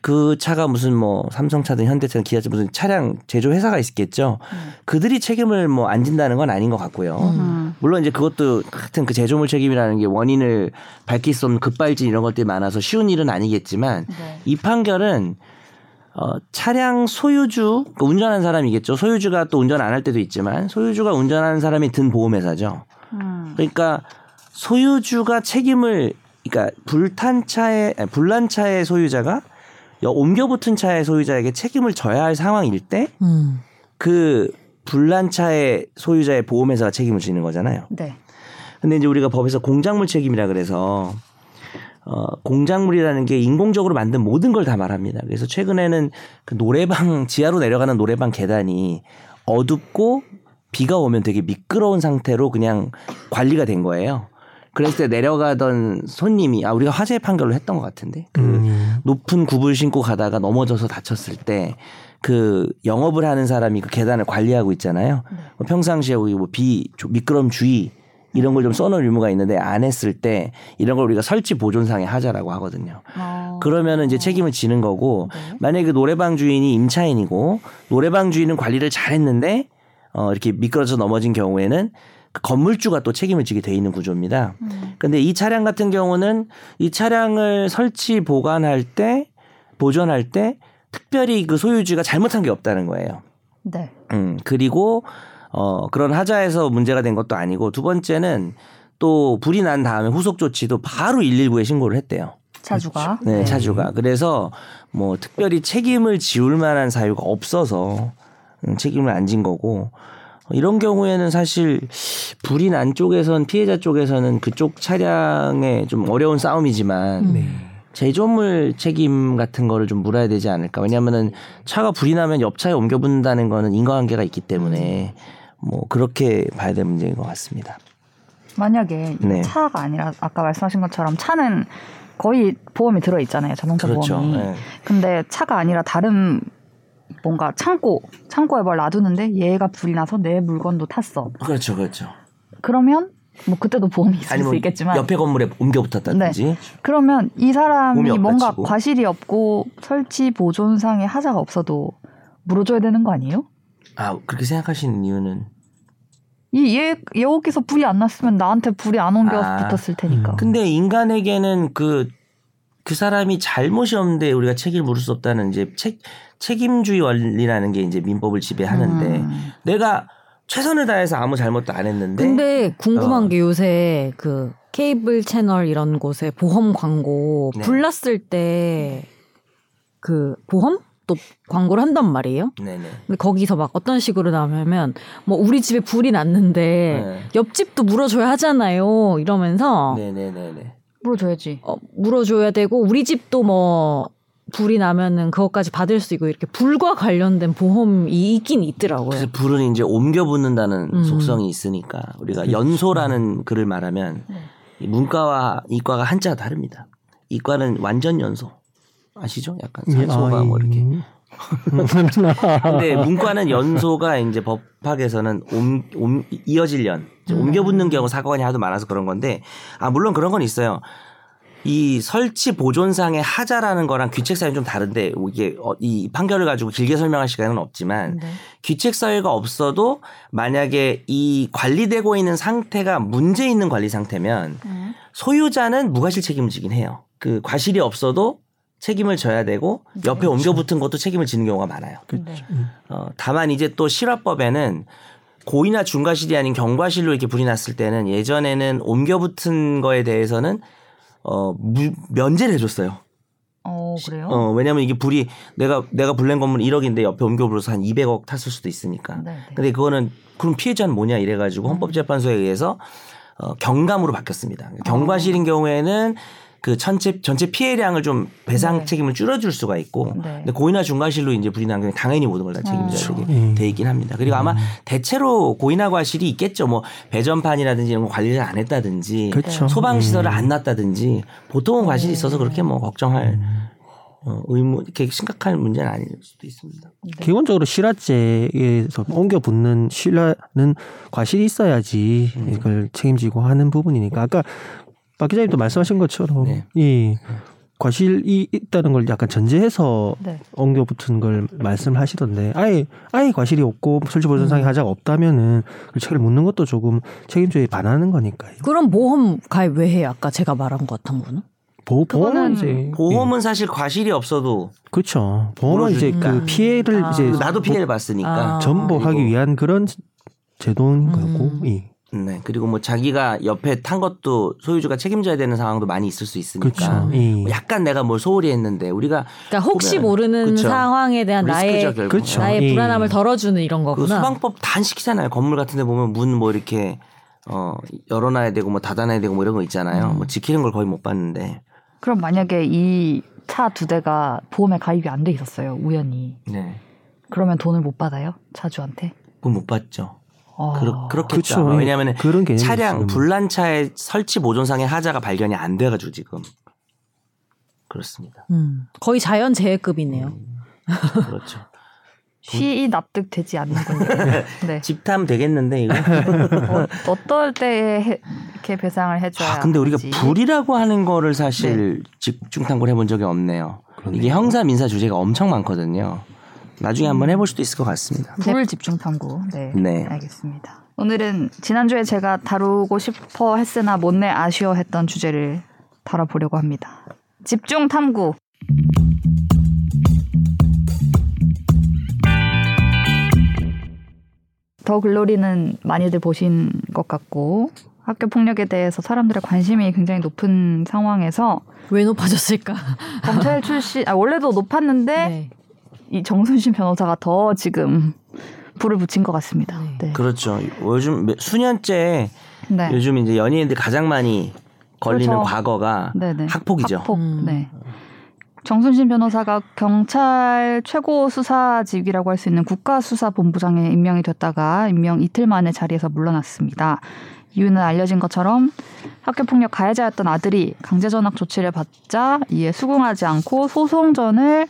그 차가 무슨 뭐 삼성차든 현대차든 기아차 무슨 차량 제조 회사가 있겠죠. 그들이 책임을 뭐 안 진다는 건 아닌 것 같고요. 음. 물론 이제 그것도 같은 그 제조물 책임이라는 게 원인을 밝힐 수 없는 급발진 이런 것들이 많아서 쉬운 일은 아니겠지만 네. 이 판결은 어, 차량 소유주, 그 운전하는 사람이겠죠. 소유주가 또 운전 안 할 때도 있지만 소유주가 운전하는 사람이 든 보험회사죠. 음. 그러니까 소유주가 책임을 그러니까 불탄 차의 아니, 불난 차의 소유자가 여- 옮겨 붙은 차의 소유자에게 책임을 져야 할 상황일 때 음. 그 불난 차의 소유자의 보험회사가 책임을 지는 거잖아요. 네. 근데 이제 우리가 법에서 공작물 책임이라 그래서 어, 공작물이라는 게 인공적으로 만든 모든 걸 다 말합니다. 그래서 최근에는 그 노래방 지하로 내려가는 노래방 계단이 어둡고 비가 오면 되게 미끄러운 상태로 그냥 관리가 된 거예요. 그랬을 때 내려가던 손님이 아 우리가 화재 판결로 했던 것 같은데 그 음. 높은 굽을 신고 가다가 넘어져서 다쳤을 때 그 영업을 하는 사람이 그 계단을 관리하고 있잖아요. 뭐 평상시에 우리 뭐비 미끄럼 주의 이런 걸 좀 써놓을 의무가 있는데 안 했을 때 이런 걸 우리가 설치 보존상의 하자라고 하거든요. 어. 그러면은 이제 책임을 지는 거고 만약에 그 노래방 주인이 임차인이고 노래방 주인은 관리를 잘했는데 어 이렇게 미끄러져 넘어진 경우에는 그 건물주가 또 책임을 지게 돼 있는 구조입니다. 근데 이 차량 같은 경우는 이 차량을 설치 보관할 때 보존할 때 특별히 그 소유주가 잘못한 게 없다는 거예요. 네. 음, 그리고 어 그런 하자에서 문제가 된 것도 아니고 두 번째는 또 불이 난 다음에 후속 조치도 바로 119에 신고를 했대요. 차주가. 네, 차주가. 그래서 뭐 특별히 책임을 지울 만한 사유가 없어서 음, 책임을 안 진 거고 어, 이런 경우에는 사실 불이 난 쪽에선 피해자 쪽에서는 그쪽 차량에 좀 어려운 싸움이지만 네. 제조물 책임 같은 거를 좀 물어야 되지 않을까. 왜냐면은 차가 불이 나면 옆 차에 옮겨 붙는다는 거는 인과관계가 있기 때문에 뭐 그렇게 봐야 될 문제인 것 같습니다. 만약에 이 네. 차가 아니라 아까 말씀하신 것처럼 차는 거의 보험이 들어 있잖아요. 자동차 그렇죠. 보험이. 네. 근데 차가 아니라 다른 뭔가 창고 창고에 뭘 놔두는데 얘가 불이 나서 내 물건도 탔어. 그렇죠, 그렇죠. 그러면 뭐 그때도 보험이 있을 아니면 수 있겠지만 옆에 건물에 옮겨 붙었다든지. 그러면 이 사람이 뭔가 치고. 과실이 없고 설치 보존상의 하자가 없어도 물어줘야 되는 거 아니에요? 아 그렇게 생각하시는 이유는 이얘 여기서 불이 안 났으면 나한테 불이 안 옮겨 아. 붙었을 테니까. 근데 인간에게는 그, 그 사람이 잘못이 없는데 우리가 책임을 물을 수 없다는 이제 책, 책임주의 원리라는 게 이제 민법을 지배하는데 음. 내가 최선을 다해서 아무 잘못도 안 했는데 근데 궁금한 어. 게 요새 그 케이블 채널 이런 곳에 보험 광고 네. 불났을 때 그 보험 또 광고를 한단 말이에요. 네네. 근데 거기서 막 어떤 식으로 나오면 뭐 우리 집에 불이 났는데 네. 옆집도 물어줘야 하잖아요. 이러면서 네네네네. 물어줘야지. 어, 물어줘야 되고 우리 집도 뭐 불이 나면은 그것까지 받을 수 있고 이렇게 불과 관련된 보험이 있긴 있더라고요. 그래서 불은 이제 옮겨 붙는다는 음. 속성이 있으니까 우리가 연소라는 글을 말하면 네. 이 문과와 이과가 한자가 다릅니다. 이과는 완전 연소 아시죠? 약간 산소가 뭐 이렇게. 근데 문과는 연소가 이제 법학에서는 옴, 옴, 이어질 연, 이제 옮겨 붙는 경우 사건이 하도 많아서 그런 건데, 아, 물론 그런 건 있어요. 이 설치 보존상의 하자라는 거랑 귀책 사유는 좀 다른데, 이게 어, 이 판결을 가지고 길게 설명할 시간은 없지만, 네. 귀책 사유가 없어도 만약에 이 관리되고 있는 상태가 문제 있는 관리 상태면 음. 소유자는 무과실 책임을 지긴 해요. 그 과실이 없어도 책임을 져야 되고 옆에 옮겨 붙은 것도 책임을 지는 경우가 많아요. 네. 어, 다만 이제 또 실화법에는 고의나 중과실이 아닌 경과실로 이렇게 불이 났을 때는 예전에는 옮겨 붙은 거에 대해서는 어, 무, 면제를 해줬어요. 어 그래요? 어, 왜냐면 이게 불이 내가 내가 불낸 건물 1억인데 옆에 옮겨 불어서 한 200억 탔을 수도 있으니까. 네, 네. 근데 그거는 그럼 피해자는 뭐냐 이래 가지고 헌법재판소에 의해서 어, 경감으로 바뀌었습니다. 경과실인 경우에는 그 전체 전체 피해량을 좀 배상 네. 책임을 줄여줄 수가 있고, 네. 근데 고의나 중과실로 이제 불이 난 경우 당연히 모든 걸 다 책임져야 되게 음. 돼 있긴 합니다. 그리고 아마 대체로 고의나 과실이 있겠죠. 뭐 배전판이라든지 이런 거 관리를 안 했다든지, 그렇죠. 소방 시설을 음. 안 놨다든지, 보통은 과실이 있어서 그렇게 뭐 걱정할 어, 의무 이렇게 심각한 문제는 아닐 수도 있습니다. 기본적으로 실화죄에서 옮겨 붙는 실화는 과실이 있어야지 이걸 책임지고 하는 부분이니까 아까 박 기자님도 말씀하신 것처럼 네. 이 과실이 있다는 걸 약간 전제해서 네. 옮겨 붙은 걸 말씀하시던데 아예 아예 과실이 없고 설치 보존상의 하자가 없다면은 그 책을 묻는 것도 조금 책임주의 반하는 거니까요. 그럼 보험 가입 왜 해요? 아까 제가 말한 것 같은 거는? 보, 보험은 이제 예, 보험은 사실 과실이 없어도 그렇죠. 보험은 이제 물어주니까. 그 피해를 아. 이제 나도 피해를 봤으니까 아. 전보하기 위한 그런 제도인 음. 거고 예. 네. 그리고 뭐 자기가 옆에 탄 것도 소유주가 책임져야 되는 상황도 많이 있을 수 있으니까. 그렇죠. 예. 뭐 약간 내가 뭘 소홀히 했는데 우리가 그러니까 혹시 모르는 그쵸. 상황에 대한 나의. 그렇죠. 나의 예. 불안함을 덜어주는 이런 그 거구나. 소방법 다 안 시키잖아요. 건물 같은 데 보면 문 뭐 이렇게 어 열어놔야 되고 뭐 닫아놔야 되고 뭐 이런 거 있잖아요. 뭐 지키는 걸 거의 못 봤는데. 그럼 만약에 이 차 두 대가 보험에 가입이 안 돼 있었어요. 우연히. 네. 그러면 돈을 못 받아요? 차주한테? 그건 못 봤죠. 어. 그렇, 그렇 겠죠. 그쵸. 아마. 예. 왜냐하면 그런 차량. 불난차의 설치 모종상의 하자가 발견이 안 돼가지고 지금 그렇습니다. 음, 거의 자연재해급이네요. 그렇죠. 시이 납득되지 않는군요. 네. 집탐 되겠는데 이거. 어, 어떨 때 해- 이렇게 배상을 해줘야 아, 근데 우리가 하지? 불이라고 하는 거를 사실 집중 탐구를 해본 적이 없네요. 이게 형사 민사 주제가 엄청 많거든요. 나중에 한번 해볼 수도 있을 것 같습니다. 불 집중 탐구. 네. 네. 알겠습니다. 오늘은 지난주에 제가 다루고 싶어 했으나 못내 아쉬워했던 주제를 다뤄보려고 합니다. 집중 탐구. 더 글로리는 많이들 보신 것 같고 학교 폭력에 대해서 사람들의 관심이 굉장히 높은 상황에서 왜 높아졌을까? 검찰 출신 아 원래도 높았는데 네. 이 정순신 변호사가 더 지금 불을 붙인 것 같습니다. 네. 네. 그렇죠. 요즘 몇- 수년째 네. 요즘 이제 연예인들 가장 많이 걸리는 그렇죠. 과거가 네네. 학폭이죠. 학폭. 음. 네. 정순신 변호사가 경찰 최고 수사직이라고 할 수 있는 국가수사본부장에 임명이 됐다가 임명 이틀 만에 자리에서 물러났습니다. 이유는 알려진 것처럼 학교폭력 가해자였던 아들이 강제전학 조치를 받자 이에 수긍하지 않고 소송전을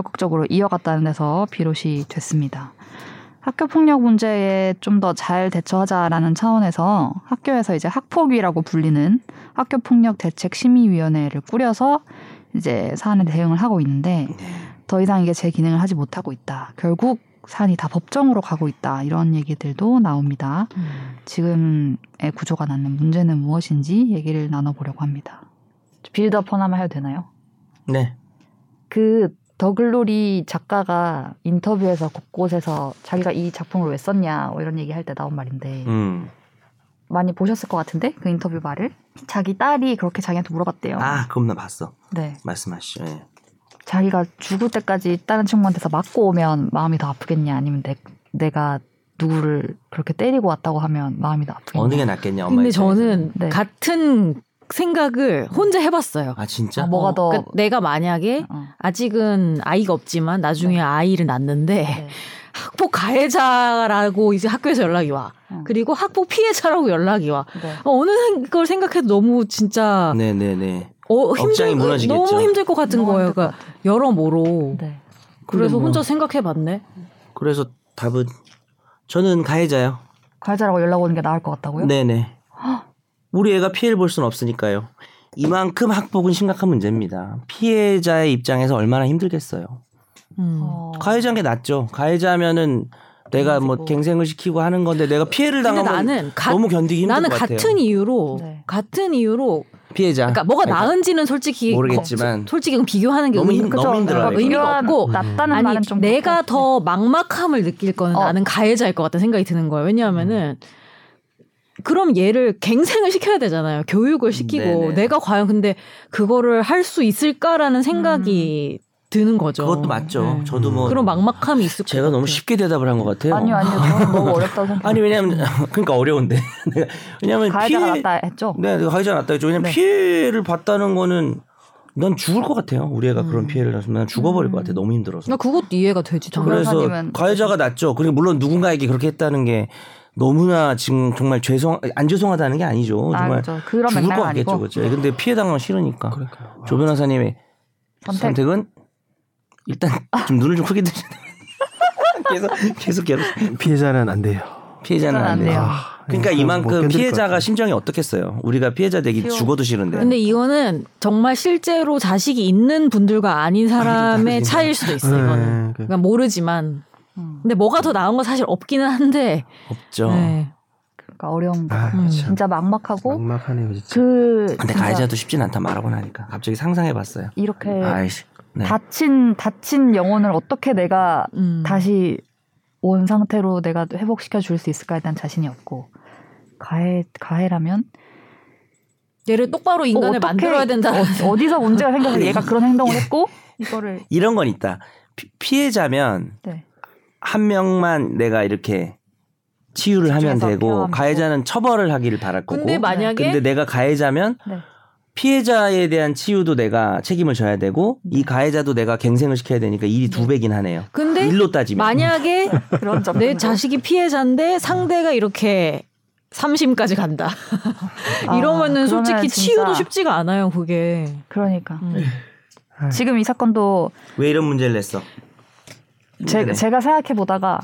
적극적으로 이어갔다는 데서 비롯이 됐습니다. 학교 폭력 문제에 좀 더 잘 대처하자라는 차원에서 학교에서 이제 학폭위라고 불리는 학교 폭력 대책 심의위원회를 꾸려서 이제 사안에 대응을 하고 있는데 더 이상 이게 제 기능을 하지 못하고 있다. 결국 사안이 다 법정으로 가고 있다. 이런 얘기들도 나옵니다. 음. 지금의 구조가 낳는 문제는 무엇인지 얘기를 나눠보려고 합니다. 빌드업 하나만 해도 되나요? 네. 그 더글로리 작가가 인터뷰에서 곳곳에서 자기가 이 작품을 왜 썼냐 뭐 이런 얘기할 때 나온 말인데 음. 많이 보셨을 것 같은데 그 인터뷰 말을 자기 딸이 그렇게 자기한테 물어봤대요. 아, 그럼 나 봤어. 네, 말씀하시죠. 예. 자기가 죽을 때까지 다른 친구한테서 맞고 오면 마음이 더 아프겠냐 아니면 내, 내가 누구를 그렇게 때리고 왔다고 하면 마음이 더 아프겠냐. 어느 게 낫겠냐, 엄마 근데. 저는 네. 같은 생각을 혼자 해봤어요. 아, 진짜? 아, 뭐가 더- 그러니까 내가 만약에 어, 아직은 아이가 없지만 나중에 아이를 낳는데 네. 학폭 가해자라고 이제 학교에서 연락이 와. 어. 그리고 학폭 피해자라고 연락이 와. 네. 어, 어느 생- 걸 생각해도 너무 진짜 네, 네, 네. 어, 힘들 무너지겠죠. 너무 힘들 것 같은 거예요. 그러니까 여러모로. 네. 그래서 근데 뭐- 혼자 생각해봤네. 그래서 답은 저는 가해자요. 가해자라고 연락 오는 게 나을 것 같다고요? 네네. 우리 애가 피해를 볼 수는 없으니까요. 이만큼 학폭은 심각한 문제입니다. 피해자의 입장에서 얼마나 힘들겠어요. 음. 어, 가해자인 게 낫죠. 가해자면은 내가 뭐. 갱생을 시키고 하는 건데 내가 피해를 당하면 나는 가- 너무 견디기 힘들 나는 것 같아요. 같은 이유로 네. 같은 이유로 피해자. 그러니까 뭐가 그러니까 나은지는 솔직히 모르겠지만 거- 솔직히 비교하는 게 너무 힘-? 너무 힘들어요, 그러니까 의미가. 없고 낫다는 아니 말은 좀 내가. 더 막막함을 느낄 거는 어. 나는 가해자일 것 같다는 생각이 드는 거예요. 왜냐하면은 그럼 얘를 갱생을 시켜야 되잖아요. 교육을 시키고 네네. 내가 과연 근데 그거를 할 수 있을까라는 생각이 드는 거죠. 그것도 맞죠. 네. 저도 뭐 그런 막막함이 있을 것 제가 너무 같아요. 쉽게 대답을 한 것 같아요. 아니요, 아니요. 저는 너무 어렵다고 생각해요. 아니 왜냐면 그러니까 어려운데 왜냐면 가해자가 피해 낫다 했죠? 네, 내가 가해자 낫다 했죠. 왜냐면 네. 피해를 봤다는 거는 난 죽을 것 같아요. 우리 애가 음. 그런 피해를 당하면 난 죽어버릴 것 같아. 너무 힘들어서. 나 그것도 이해가 되지. 그래서 가해자가 낫죠. 그리고 물론 누군가에게 그렇게 했다는 게 너무나 지금 정말 죄송 안 죄송하다는 게 아니죠. 아, 정말 그렇죠. 그런 죽을 것 같겠죠. 그렇죠. 근데 피해 당하면 싫으니까. 그러니까요. 조 변호사님의 선택. 선택. 은 일단 좀 눈을 좀 크게 돼요. 계속 계속 계속 피해자는 안 돼요. 피해자는 안 돼요. 아, 그러니까 이거 못 이만큼 피해자가. 심정이 어떻겠어요. 우리가 피해자 되기 키워- 죽어도 싫은데. 근데 이거는 정말 실제로 자식이 있는 분들과 아닌 사람의 다르지. 차이일 수도 있어. 이거는. 네, 그- 그러니까 모르지만. 음, 근데 뭐가 더 나은 건 사실 없기는 한데. 없죠. 네. 그러니까 어려운 거. 아, 음. 참 진짜 막막하고 막막하네요, 진짜. 그 근데 진짜 가해자도 쉽진 않다 말하고 나니까 갑자기 상상해 봤어요. 이렇게 아이씨. 네. 다친 다친 영혼을 어떻게 내가 음. 다시 온 상태로 내가 회복시켜 줄 수 있을까에 대한 자신이 없고 가해 가해라면 얘를 똑바로 인간을 어떻게- 만들어야 된다. 어, 어디서 문제가 생겨서 얘가 그런 행동을 했고 이거를 이런 건 있다. 피, 피해자면 네. 한 명만 내가 이렇게 치유를 하면 되고 케어하면 가해자는 처벌을 하기를 바랄 거고. 근데 만약에 근데 내가 가해자면 네. 피해자에 대한 치유도 내가 책임을 져야 되고 이 가해자도 내가 갱생을 시켜야 되니까 일이 두 배긴 하네요. 근데 일로 따지면. 만약에 그런 점내 자식이 피해자인데 상대가 이렇게 삼심까지 간다. 아, 이러면은 솔직히 그러면 치유도 쉽지가 않아요, 그게. 그러니까 음. 지금 이 사건도 왜 이런 문제를 냈어? 제, 네. 제가 생각해 보다가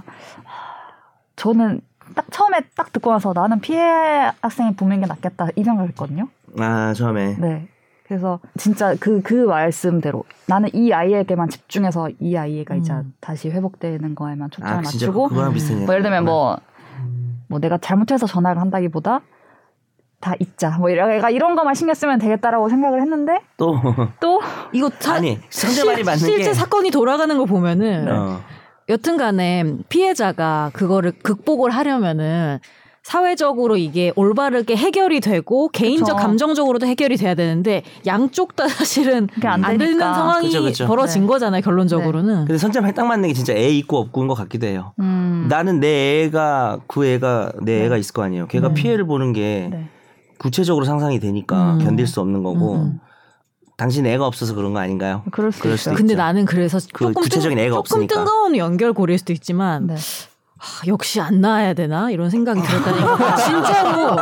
저는 딱 처음에 딱 듣고 나서 나는 피해 학생이 보는 게 낫겠다 이 생각했거든요. 아 처음에 네. 그래서 진짜 그그 말씀대로 나는 이 아이에게만 집중해서 이 아이가 이제 음. 다시 회복되는 거에만 초점을 아 진짜 맞추고 뭐 예를 들면 뭐, 뭐 내가 잘못해서 전화를 한다기보다 다 잊자 뭐 이런 애가 이런 거만 신경 쓰면 되겠다라고 생각을 했는데 또 또 이거 사, 아니 상대방이 맞는 실제 게 사건이 돌아가는 거 보면은 어. 여튼간에 피해자가 그거를 극복을 하려면은 사회적으로 이게 올바르게 해결이 되고 개인적 그쵸. 감정적으로도 해결이 돼야 되는데 양쪽 다 사실은 그게 안안 되는. 상황이 그쵸, 그쵸. 벌어진 네. 거잖아요 결론적으로는. 근데 선점에 딱 맞는 게 진짜 애 있고 없고인 것 같기도 해요. 음, 나는 내 애가 그 애가 내 네. 애가 있을 거 아니에요. 걔가 네. 피해를 보는 게 네. 구체적으로 상상이 되니까 음. 견딜 수 없는 거고 음. 당신 애가 없어서 그런 거 아닌가요? 그럴 수 그럴 수도 있어요. 근데 있죠. 나는 그래서 그 조금 구체적인 뜬, 애가 조금 없으니까. 뜬금없는 연결고리일 수도 있지만 네. 아, 역시 안 낳아야 되나 이런 생각이 들었다니까 진짜로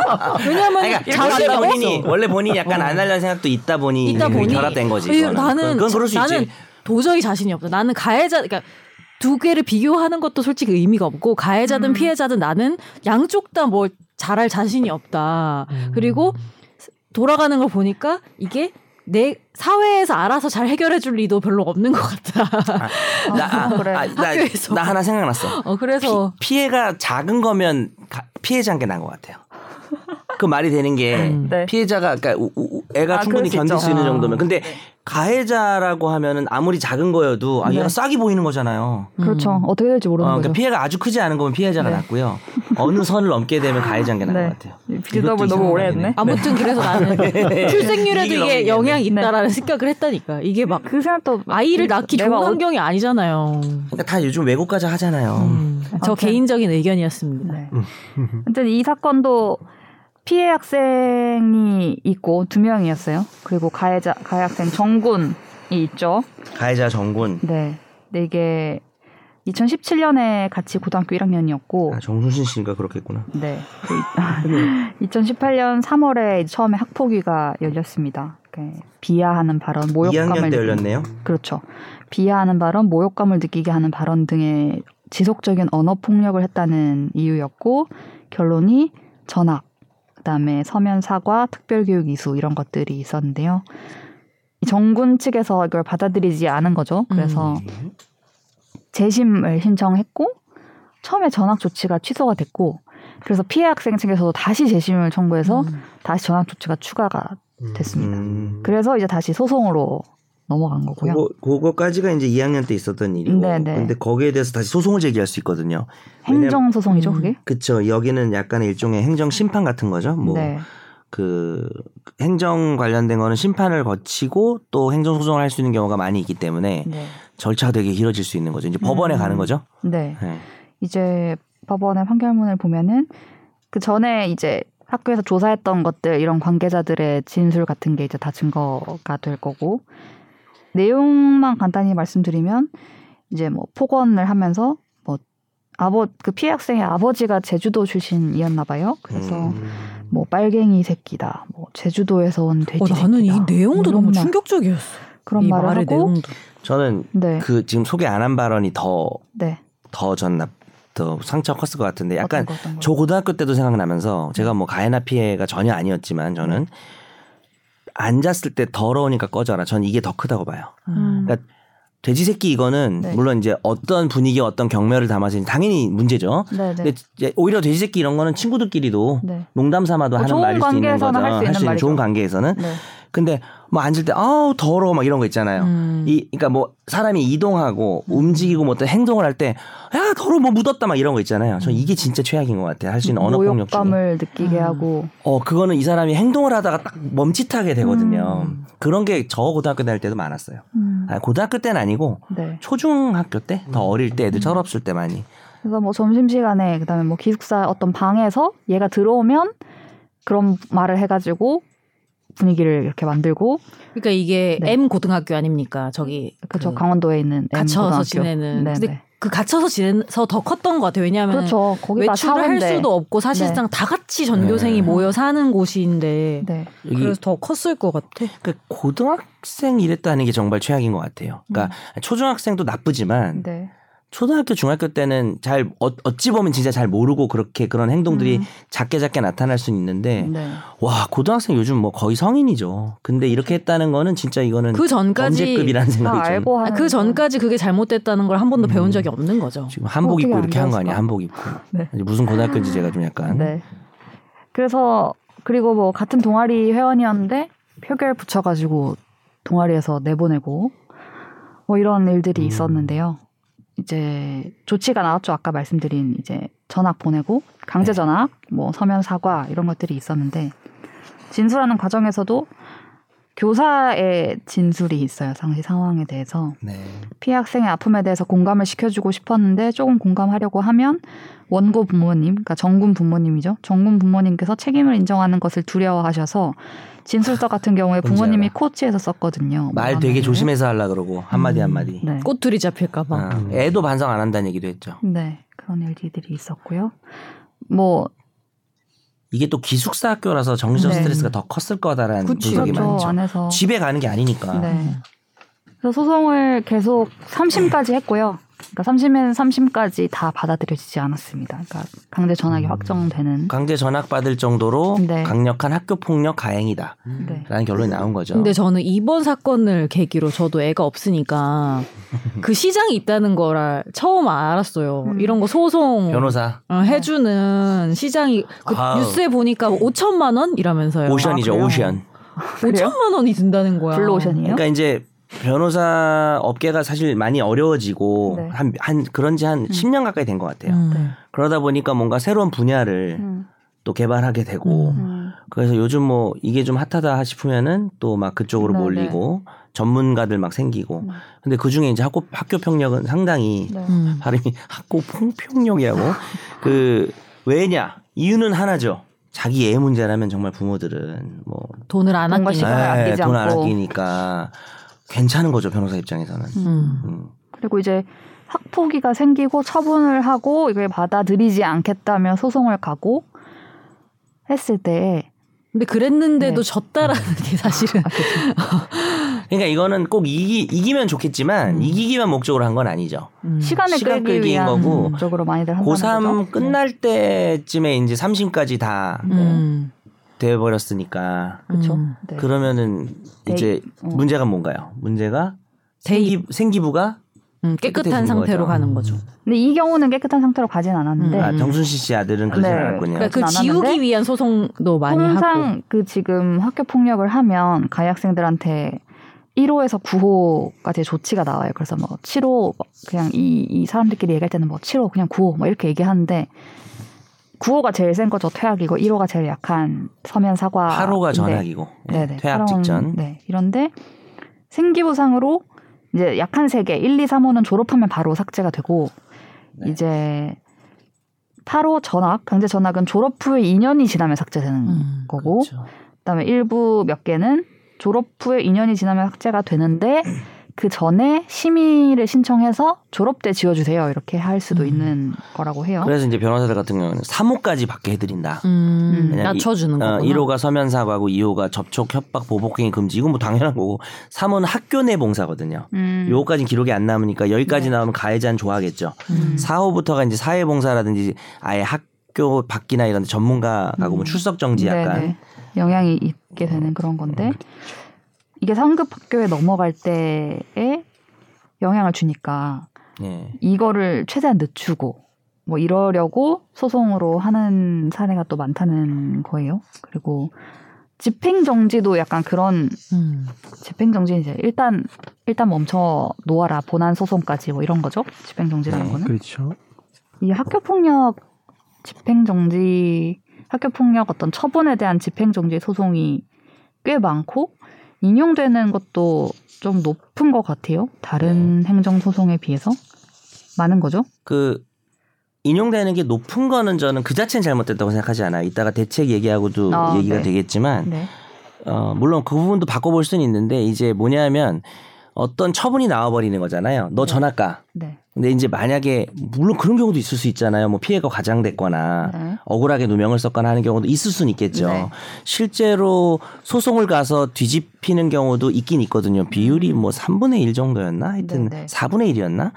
왜냐면 그러니까 없어. 본인이 원래 본인이 약간 안 하려는 생각도 있다 보니 있다 보니 결합된 거지. 나는 그건 그럴 수 나는 있지. 도저히 자신이 없다. 나는 가해자 그러니까 두 개를 비교하는 것도 솔직히 의미가 없고 가해자든 음. 피해자든 나는 양쪽 다 뭘 잘할 자신이 없다. 그리고 돌아가는 걸 보니까 이게 내 사회에서 알아서 잘 해결해 줄 리도 별로 없는 것 같다. 나, 아, 그래. 아, 나. 나 하나 생각났어. 어 그래서 피, 해가 작은 거면 가- 피해자인 게 나은 것 같아요. 그 말이 되는 게 음. 네. 피해자가 그러니까 우- 우- 애가 아, 충분히 수 견딜 있죠. 수 있는 아. 정도면 근데 가해자라고 하면은 아무리 작은 거여도 아 얘가 네. 싹이 보이는 거잖아요. 그렇죠. 음. 어떻게 될지 어, 모르는 그러니까 거죠. 피해가 아주 크지 않은 거면 피해자가 네. 낫고요. 어느 선을 넘게 되면 가해자인 게 나은 네. 것 같아요. 빌드업을 너무 오래. 했네. 아무튼 그래서 나는 출생률에도 이게 영향이 네. 있다라는 생각을 했다니까. 이게 막 그 생각도 아이를 낳기 좋은 어- 환경이 아니잖아요. 그러니까 다 요즘 외국까지 하잖아요. 음, 저 아무튼. 개인적인 의견이었습니다. 네. 아무튼 이 사건도 피해 학생이 있고 두 명이었어요. 그리고 가해자 가해 학생 정군이 있죠. 가해자 정군. 네. 네 이게 2017년에 같이 고등학교 1학년이었고 아, 정순신 씨가 그렇겠구나. 네. 그 2018년 3월에 처음에 학폭위가 열렸습니다. 이렇게 비하하는 발언, 2학년 모욕감을 열렸네요. 그렇죠. 비하하는 발언, 모욕감을 느끼게 하는 발언 등의 지속적인 언어 폭력을 했다는 이유였고 결론이 전학, 그다음에 서면 사과, 특별 교육 이수 이런 것들이 있었는데요. 이 정군 측에서 이걸 받아들이지 않은 거죠. 그래서 음. 재심을 신청했고 처음에 전학 조치가 취소가 됐고 그래서 피해 학생 측에서도 다시 재심을 청구해서 음. 다시 전학 조치가 추가가 됐습니다. 음. 그래서 이제 다시 소송으로 넘어간 거고요. 그거 그거까지가 이제 2학년 때 있었던 일이고. 네네. 근데 거기에 대해서 다시 소송을 제기할 수 있거든요. 행정 소송이죠, 음. 그게? 그쵸. 여기는 약간의 일종의 행정 심판 같은 거죠. 뭐 네. 그 행정 관련된 거는 심판을 거치고 또 행정 소송을 할 수 있는 경우가 많이 있기 때문에 네. 절차가 되게 길어질 수 있는 거죠. 이제 법원에 음. 가는 거죠. 네. 네. 이제 법원의 판결문을 보면은 그 전에 이제 학교에서 조사했던 것들 이런 관계자들의 진술 같은 게 이제 다 증거가 될 거고 내용만 간단히 말씀드리면 이제 뭐 폭언을 하면서 뭐 아버 그 피해 학생의 아버지가 제주도 출신이었나 봐요. 그래서 음. 뭐 빨갱이 새끼다. 뭐 제주도에서 온 돼지 어, 나는 이 새끼다. 내용도 이런 너무 말, 충격적이었어. 그런 이 말을 말의 하고 내용도. 저는 네. 그 지금 소개 안 한 발언이 더 네. 더 전납 더 상처 컸을 것 같은데 약간 어떤 거, 어떤. 저 고등학교 때도 생각나면서 제가 뭐 가해나 피해가 전혀 아니었지만 저는 앉았을 때 더러우니까 꺼져라. 전 이게 더 크다고 봐요. 음. 그러니까 돼지 새끼 이거는 네. 물론 이제 어떤 분위기 어떤 경멸을 담아서 당연히 문제죠. 네, 네. 근데 이제 오히려 돼지 새끼 이런 거는 친구들끼리도 네. 농담 삼아도 뭐 하는 좋은 말일 수 있는 거죠. 관계에서는 할 수 있는 좋은 말이죠. 관계에서는 네. 근데 뭐 앉을 때 아우 더러워 막 이런 거 있잖아요. 음. 이 그러니까 뭐 사람이 이동하고 움직이고 뭐 어떤 행동을 할 때 야 더러워 뭐 묻었다 막 이런 거 있잖아요. 전 이게 진짜 최악인 것 같아요. 할 수 있는 언어 폭력 중에. 모욕감을 느끼게 음. 하고 어 그거는 이 사람이 행동을 하다가 딱 멈칫하게 되거든요. 음. 그런 게 저 고등학교 다닐 때도 많았어요. 음, 아, 고등학교 때는 아니고 네. 초중학교 때 더 어릴 때 애들 철없을 때 많이. 그래서 뭐 점심시간에 그다음에 뭐 기숙사 어떤 방에서 얘가 들어오면 그런 말을 해가지고 분위기를 이렇게 만들고 그러니까 이게 네. M 고등학교 아닙니까? 저기 그쵸 그 강원도에 있는 M 갇혀서 고등학교. 지내는. 네, 근데 네. 그 갇혀서 지내서 더 컸던 것 같아요. 왜냐하면 그렇죠. 외출을 할. 수도 없고 사실상 다 같이 전교생이 네. 모여 사는 곳인데 네. 그래서 더 컸을 것 같아. 그 고등학생 이랬다는 게 정말 최악인 것 같아요. 그러니까 초중학생도 나쁘지만 네. 초등학교 중학교 때는 잘 어, 어찌 보면 진짜 잘 모르고 그렇게 그런 행동들이 음. 작게 작게 나타날 수는 있는데 네. 와 고등학생 요즘 뭐 거의 성인이죠. 근데 이렇게 했다는 거는 진짜 이거는 그 전까지 범죄급이라는 다 생각이 좀 알고 아, 하는 그 전까지 그게 잘못됐다는 걸 한 번도 음. 배운 적이 없는 거죠. 지금 한복 입고 안 이렇게 한 거 아니야? 한복 입고 네. 무슨 고등학교인지 제가 좀 약간 네. 그래서 그리고 뭐 같은 동아리 회원이었는데 표결 붙여가지고 동아리에서 내보내고 뭐 이런 일들이 음. 있었는데요. 이제 조치가 나왔죠. 아까 말씀드린 이제 전학 보내고 강제 네. 전학, 뭐 서면 사과 이런 것들이 있었는데 진술하는 과정에서도 교사의 진술이 있어요. 당시 상황에 대해서 네. 피해 학생의 아픔에 대해서 공감을 시켜주고 싶었는데 조금 공감하려고 하면 원고 부모님, 그러니까 정군 부모님이죠. 정군 부모님께서 책임을 인정하는 것을 두려워하셔서 진술서 같은 경우에 부모님이 알아. 코치해서 썼거든요. 말뭐 되게. 조심해서 하려 그러고 한마디 음. 한마디. 네. 꼬투리 잡힐까 봐. 아, 애도 반성 안 한다는 얘기도 했죠. 네. 그런 일들이 있었고요. 뭐 이게 또 기숙사 학교라서 정신적 네. 스트레스가 더 컸을 거다라는 그치, 분석이 그렇죠. 많죠. 안에서 집에 가는 게 아니니까. 네. 그래서 소송을 계속 3심까지 했고요. 그러니까 3심에는 3심까지 다 받아들여지지 않았습니다. 그러니까 강제 전학이 음. 확정되는. 강제 전학 받을 정도로 네. 강력한 학교 폭력 가해이다라는 네. 결론이 나온 거죠. 근데 저는 이번 사건을 계기로 저도 애가 없으니까 그 시장이 있다는 거를 처음 알았어요. 음. 이런 거 소송 변호사 어, 해주는 시장이 그. 뉴스에 보니까 5천만 원 이라면서요. ocean이죠 아? ocean. 5천만 원이 든다는 거야. 블루오션이에요? 그러니까 이제 변호사 업계가 사실 많이 어려워지고 네. 한, 한 그런 지 한 10년 가까이 된 것 같아요. 음. 네. 그러다 보니까 뭔가 새로운 분야를 음. 또 개발하게 되고 음. 음. 그래서 요즘 뭐 이게 좀 핫하다 싶으면은 또 막 그쪽으로 네, 몰리고 전문가들 막 생기고 음. 근데 그 중에 이제 학교 학교 평력은 상당히 네. 음. 발음이 학교 폭력이라고 그 왜냐 이유는 하나죠 자기 애 문제라면 정말 부모들은 뭐 돈을 안 아끼니까. 에, 아끼지 돈안 않고. 아끼니까 괜찮은 거죠 변호사 입장에서는 음. 음. 그리고 이제 학폭위가 생기고 처분을 하고 이걸 받아들이지 않겠다며 소송을 가고 했을 때 근데 그랬는데도 네. 졌다라는 게 사실은 아, 그쵸. 그러니까 이거는 꼭 이기, 이기면 좋겠지만 음. 이기기만 목적으로 한 건 아니죠 음. 시간을 시간 끌기 위한 거고 목적으로 많이들 한다는 고3 거죠. 끝날 때쯤에 이제 3심까지 다 음. 돼버렸으니까 그렇죠. 음. 네. 그러면은 이제 어. 문제가 뭔가요? 문제가. 생기, 생기부가 음, 깨끗한 상태로 거죠. 가는 거죠. 근데 이 경우는 깨끗한 상태로 가진 않았는데 음. 아, 정순신 씨 아들은 그러지 네. 않았군요. 그러니까 그 지우기 위한 소송도 많이 하고. 통상 그 지금 학교 폭력을 하면 가해 학생들한테 1호에서 9호까지 조치가 나와요. 그래서 뭐 7호 뭐 그냥 이, 이 사람들끼리 얘기할 때는 뭐 7호 그냥 9호 뭐 이렇게 얘기하는데 9호가 제일 센 거죠 퇴학이고 1호가 제일 약한 서면 사과. 8호가 전학이고 예, 네네. 퇴학 팔원, 직전. 네. 이런데 생기부상으로 이제 약한 세 개, 1, 2, 3호는 졸업하면 바로 삭제가 되고 네. 이제 8호 전학, 강제 전학은 졸업 후에 2년이 지나면 삭제되는 음, 거고 그렇죠. 그다음에 일부 몇 개는 졸업 후에 2년이 지나면 삭제가 되는데 그 전에 심의를 신청해서 졸업 때 지워주세요 이렇게 할 수도 음. 있는 거라고 해요. 그래서 이제 변호사들 같은 경우는 3호까지 받게 해드린다. 음, 낮춰주는 어, 거구나. 1호가 서면 사과고 2호가 접촉, 협박, 보복행위 금지. 이건 뭐 당연한 거고 3호는 학교 내 봉사거든요. 음. 요거까지 기록이 안 남으니까 여기까지 네. 나오면 가해자는 좋아하겠죠. 음. 4호부터가 이제 사회 봉사라든지 아예 학교 밖이나 이런 데 전문가 가고 뭐 음. 출석 정지 약간 네네. 영향이 있게 되는 그런 건데 이게 상급 학교에 넘어갈 때에 영향을 주니까 예. 이거를 최대한 늦추고 뭐 이러려고 소송으로 하는 사례가 또 많다는 거예요. 그리고 집행 정지도 약간 그런 음. 집행 정지 이제 일단 일단 멈춰 놓아라 본안 소송까지 뭐 이런 거죠. 집행 정지라는 네, 거는 그렇죠. 이 학교 폭력 집행 정지 학교 폭력 어떤 처분에 대한 집행 정지 소송이 꽤 많고 인용되는 것도 좀 높은 것 같아요. 다른 행정소송에 비해서 많은 거죠. 그 인용되는 게 높은 거는 저는 그 자체는 잘못됐다고 생각하지 않아요. 이따가 대책 얘기하고도 아, 얘기가 네. 되겠지만 네. 어, 물론 그 부분도 바꿔볼 수는 있는데 이제 뭐냐면 어떤 처분이 나와버리는 거잖아요. 너 전학 가. 네. 근데 이제 만약에 물론 그런 경우도 있을 수 있잖아요. 뭐 피해가 과장됐거나 네. 억울하게 누명을 썼거나 하는 경우도 있을 수는 있겠죠. 네. 실제로 소송을 가서 뒤집히는 경우도 있긴 있거든요. 비율이 뭐 3분의 1 정도였나? 하여튼 네, 네. 4분의 1이었나?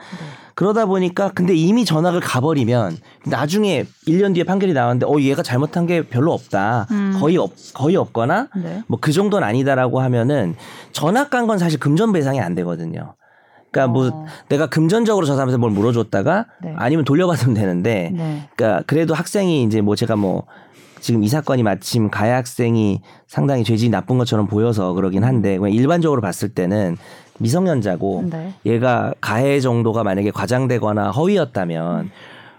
그러다 보니까 근데 이미 전학을 가버리면 나중에 1년 뒤에 판결이 나왔는데 어 얘가 잘못한 게 별로 없다. 음. 거의 없 거의 없거나 네. 뭐그 정도는 아니다라고 하면은 전학 간 건 사실 금전 배상이 안 되거든요. 그러니까 뭐 어. 내가 금전적으로 저 사람한테 뭘 물어줬다가 네. 아니면 돌려받으면 되는데 네. 그러니까 그래도 학생이 이제 뭐 제가 뭐 지금 이 사건이 마침 가해 학생이 상당히 죄질이 나쁜 것처럼 보여서 그러긴 한데 그냥 일반적으로 봤을 때는 미성년자고 네. 얘가 가해 정도가 만약에 과장되거나 허위였다면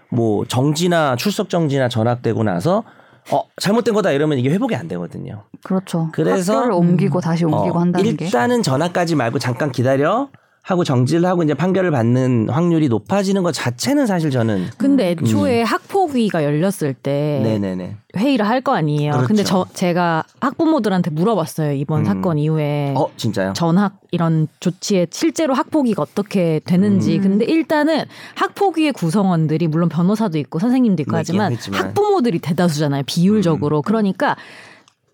뭐 정지나 출석 정지나 전학되고 나서 어 잘못된 거다 이러면 이게 회복이 안 되거든요. 그렇죠. 그래서- 학교를 옮기고 다시 옮기고 어, 한다는 게 일단은 전학까지 말고 잠깐 기다려 하고 정지를 하고 이제 판결을 받는 확률이 높아지는 것 자체는 사실 저는 근데 애초에 학폭위가 열렸을 때 네네네. 회의를 할 거 아니에요. 그렇죠. 근데 저 제가 학부모들한테 물어봤어요. 이번 음. 사건 이후에 어 진짜요? 전학 이런 조치에 실제로 학폭위가 어떻게 되는지. 음. 근데 일단은 학폭위의 구성원들이 물론 변호사도 있고 선생님도 있고 뭐 하지만 있긴 했지만. 학부모들이 대다수잖아요. 음. 비율적으로. 그러니까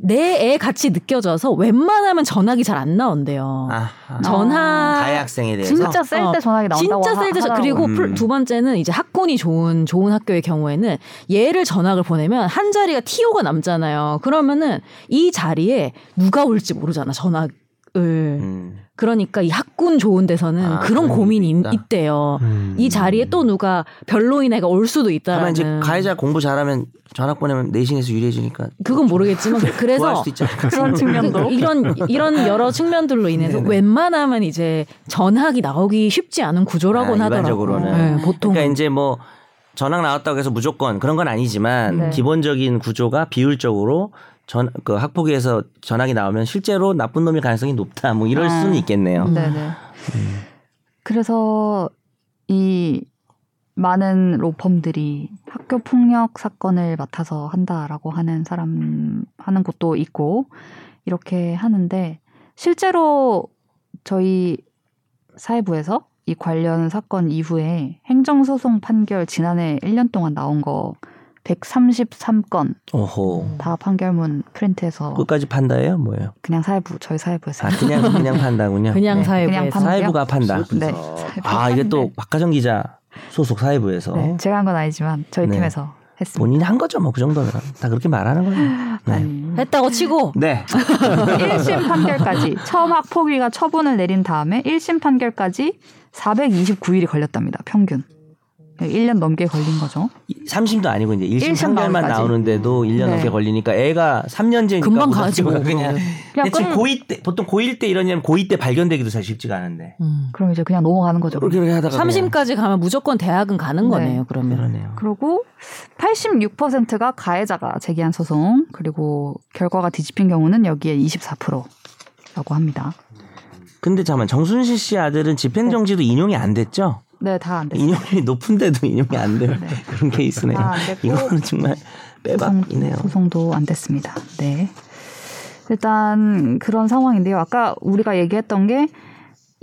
내애 같이 느껴져서 웬만하면 전학이 잘안 나온대요. 아하. 전학 가해 학생에 대해서 진짜 셀때 어, 전화기 나온다고 진짜 셀 때, 하- 그리고 음. 풀- 두 번째는 이제 학군이 좋은, 좋은 학교의 경우에는 얘를 전학을 보내면 한 자리가 TO가 남잖아요. 그러면은 이 자리에 누가 올지 모르잖아, 전학 을. 음. 그러니까 이 학군 좋은 데서는 아, 그런 고민이 있다. 있, 대요 음. 이 자리에 또 누가 별로인 애가 올 수도 다만 이제 있다라는. 가해자 공부 잘하면 전학 보내면 내신에서 유리해지니까 그건 모르겠지만 좋아할 그래서. 그런 측면도 그- 이런 이런 여러 측면들로 인해서 네네. 웬만하면 이제 전학이 나오기 쉽지 않은 구조라고는 아, 하더라고요. 일반적으로는. 네, 보통 그러니까 이제 뭐 전학 나왔다고 해서 무조건 그런 건 아니지만 네. 기본적인 구조가 비율적으로 전 그 학폭위에서 전학이 나오면 실제로 나쁜 놈일 가능성이 높다. 뭐 이럴 아. 수는 있겠네요. 음. 네네. 그래서 이 많은 로펌들이 학교 폭력 사건을 맡아서 한다라고 하는 사람 하는 곳도 있고 이렇게 하는데 실제로 저희 사회부에서 이 관련 사건 이후에 행정소송 판결 지난해 1년 동안 나온 거 133건 오호. 다 판결문 프린트해서 끝까지 판다예요? 뭐예요? 그냥 사회부 저희 사회부에서 아 그냥 그냥 판다군요. 그냥 네, 사회부에서 그냥 판- 사회부가 판다. 네. 아 이게 또 박가정 기자 소속 사회부에서 네, 제가 한 건 아니지만 저희 네. 팀에서 했습니다. 본인이 한 거죠, 뭐 그 정도면 다 그렇게 말하는 거예요. 네. 아니, 했다고 치고 네. 1심 판결까지 처음 학폭위가 처분을 내린 다음에 1심 판결까지 429일이 걸렸답니다. 평균. 1년 넘게 걸린 거죠. 3심도 아니고 이제 1심 일심 판결만 나올까지. 나오는데도 1년 네. 넘게 걸리니까 애가 3년제니까 금방 가지 뭐. 그냥 그냥 대체 끝- 고2 때 보통 고1 때 이러냐면 고2 때 발견되기도 사실 쉽지가 않은데. 음. 그럼 이제 그냥 넘어가는 거죠. 그렇게 하다가 그냥 3심까지 가면 무조건 대학은 가는 네. 거네요. 그러면. 그러네요. 그리고 86%가 가해자가 제기한 소송, 그리고 결과가 뒤집힌 경우는 여기에 24%라고 합니다. 근데 잠깐 정순실 씨 아들은 집행정지도 인용이 안 됐죠? 네, 다 안 됐어요. 인용이 높은데도 인용이 안 돼요. 네. 그런 케이스네요. 다 안 됐고 이거는 정말 빼박이네요. 소송 도 안 됐습니다. 네. 일단 그런 상황인데요. 아까 우리가 얘기했던 게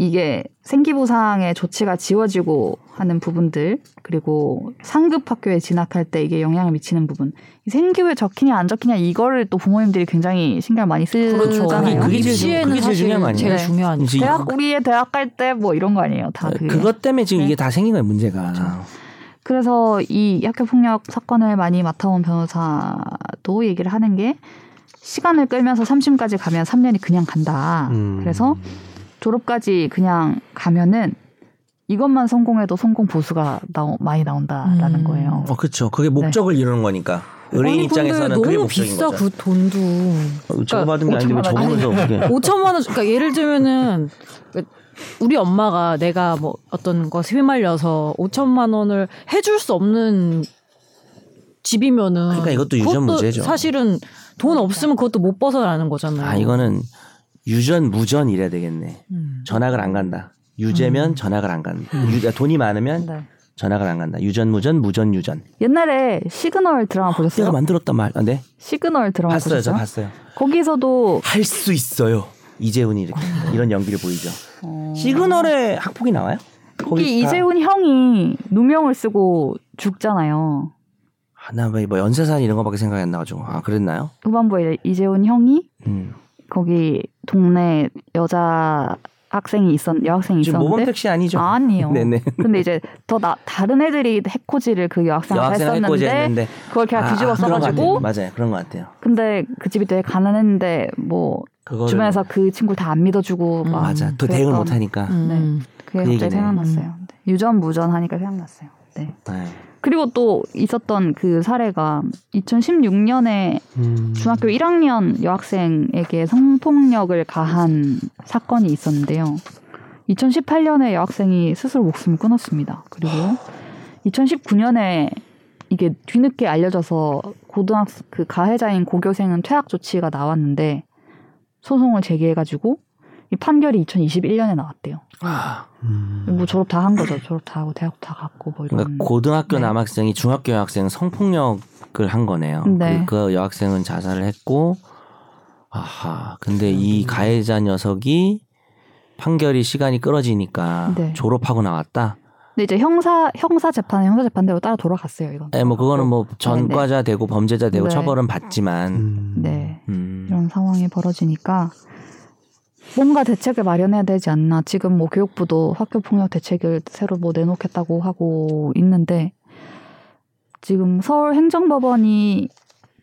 이게 생기부상의 조치가 지워지고 하는 부분들 그리고 상급 학교에 진학할 때 이게 영향을 미치는 부분 이 생기부에 적히냐 안 적히냐 이거를 또 부모님들이 굉장히 신경 많이 그렇죠. 쓰잖아요. 그게 제일 그게 제일 중요한 거 아니에요? 제일 네. 이제 대학 우리의 대학 갈 때 뭐 이런 거 아니에요. 다 그게. 그것 때문에 지금 네. 이게 다 생긴 거예요, 문제가. 그래서 이 학교 폭력 사건을 많이 맡아온 변호사도 얘기를 하는 게 시간을 끌면서 3심까지 가면 3년이 그냥 간다. 음. 그래서 졸업까지 그냥 가면은 이것만 성공해도 성공 보수가 나오, 많이 나온다라는 음. 거예요. 어, 그렇죠. 그게 목적을 이루는 거니까. 의뢰인 아니, 입장에서는 근데 그게 너무 목적인 비싸 거죠. 그 돈도. 어, 제가 받은 게 아닌데 왜 5천만 원. 적으면서 그게 5천만 원. 그러니까 예를 들면은 우리 엄마가 내가 뭐 어떤 것에 휘말려서 5천만 원을 해줄 수 없는 집이면은 그러니까 이것도 그것도 유전무죄죠. 사실은 돈 없으면 그것도 못 벗어나는 거잖아요. 아 이거는 유전 무전 이래야 되겠네. 음. 전학을 안 간다. 유죄면 전학을 안 간다. 유- 돈이 많으면 네. 전학을 안 간다. 유전 무전 무전 유전. 옛날에 시그널 드라마 내가 보셨어요? 만들었단 말. 아, 네. 시그널 드라마 봤어요. 저 보셨어요? 봤어요. 거기서도 할 수 있어요. 이제훈이 이렇게 이런 연기를 보이죠. 어, 시그널에 학폭이 나와요? 거기 다- 이제훈 형이 누명을 쓰고 죽잖아요. 아, 나뭐 연쇄산 이런 거밖에 생각이 안 나가지고 아 그랬나요? 후반부에 이재훈 형이 음. 거기 동네 여자 학생이 있었 여학생이 지금 있었는데 모범 택시 아니죠? 아 니요. 네네. 근데 이제 더 나, 다른 애들이 해코지를 그 여학생한테 여학생 했었는데 그걸 아, 뒤집어 아, 써가지고 같아요. 맞아요. 그런 것 같아요. 근데 그 집이 되게 가난했는데 뭐 그거를 주변에서 그 친구를 다 안 믿어주고 음, 막 맞아. 또 대응을 그랬던 못 하니까. 음. 그게 그 갑자기 얘기네. 생각났어요. 네. 유전 무전 하니까 생각났어요. 네. 네. 그리고 또 있었던 그 사례가 2016년에 음. 중학교 1학년 여학생에게 성폭력을 가한 사건이 있었는데요. 2018년에 여학생이 스스로 목숨을 끊었습니다. 그리고 2019년에 이게 뒤늦게 알려져서 고등학생 그 가해자인 고교생은 퇴학 조치가 나왔는데 소송을 제기해가지고 이 판결이 2021년에 나왔대요. 아, 음. 뭐 졸업 다 한 거죠. 졸업 다 하고 대학 다 갔고 뭐 이런. 그러니까 고등학교 네. 남학생이 중학교 여학생 성폭력을 한 거네요. 네. 그, 그 여학생은 자살을 했고, 아하. 근데 이 가해자 녀석이 판결이 시간이 끌어지니까 네. 졸업하고 나왔다. 근데 이제 형사 형사 재판은 형사 재판대로 따라 돌아갔어요. 이건. 예, 뭐 그거는 뭐 전과자 되고 범죄자 되고 네. 처벌은 받지만, 음. 네. 음. 이런 상황이 벌어지니까 뭔가 대책을 마련해야 되지 않나. 지금 뭐 교육부도 학교 폭력 대책을 새로 뭐 내놓겠다고 하고 있는데 지금 서울 행정법원이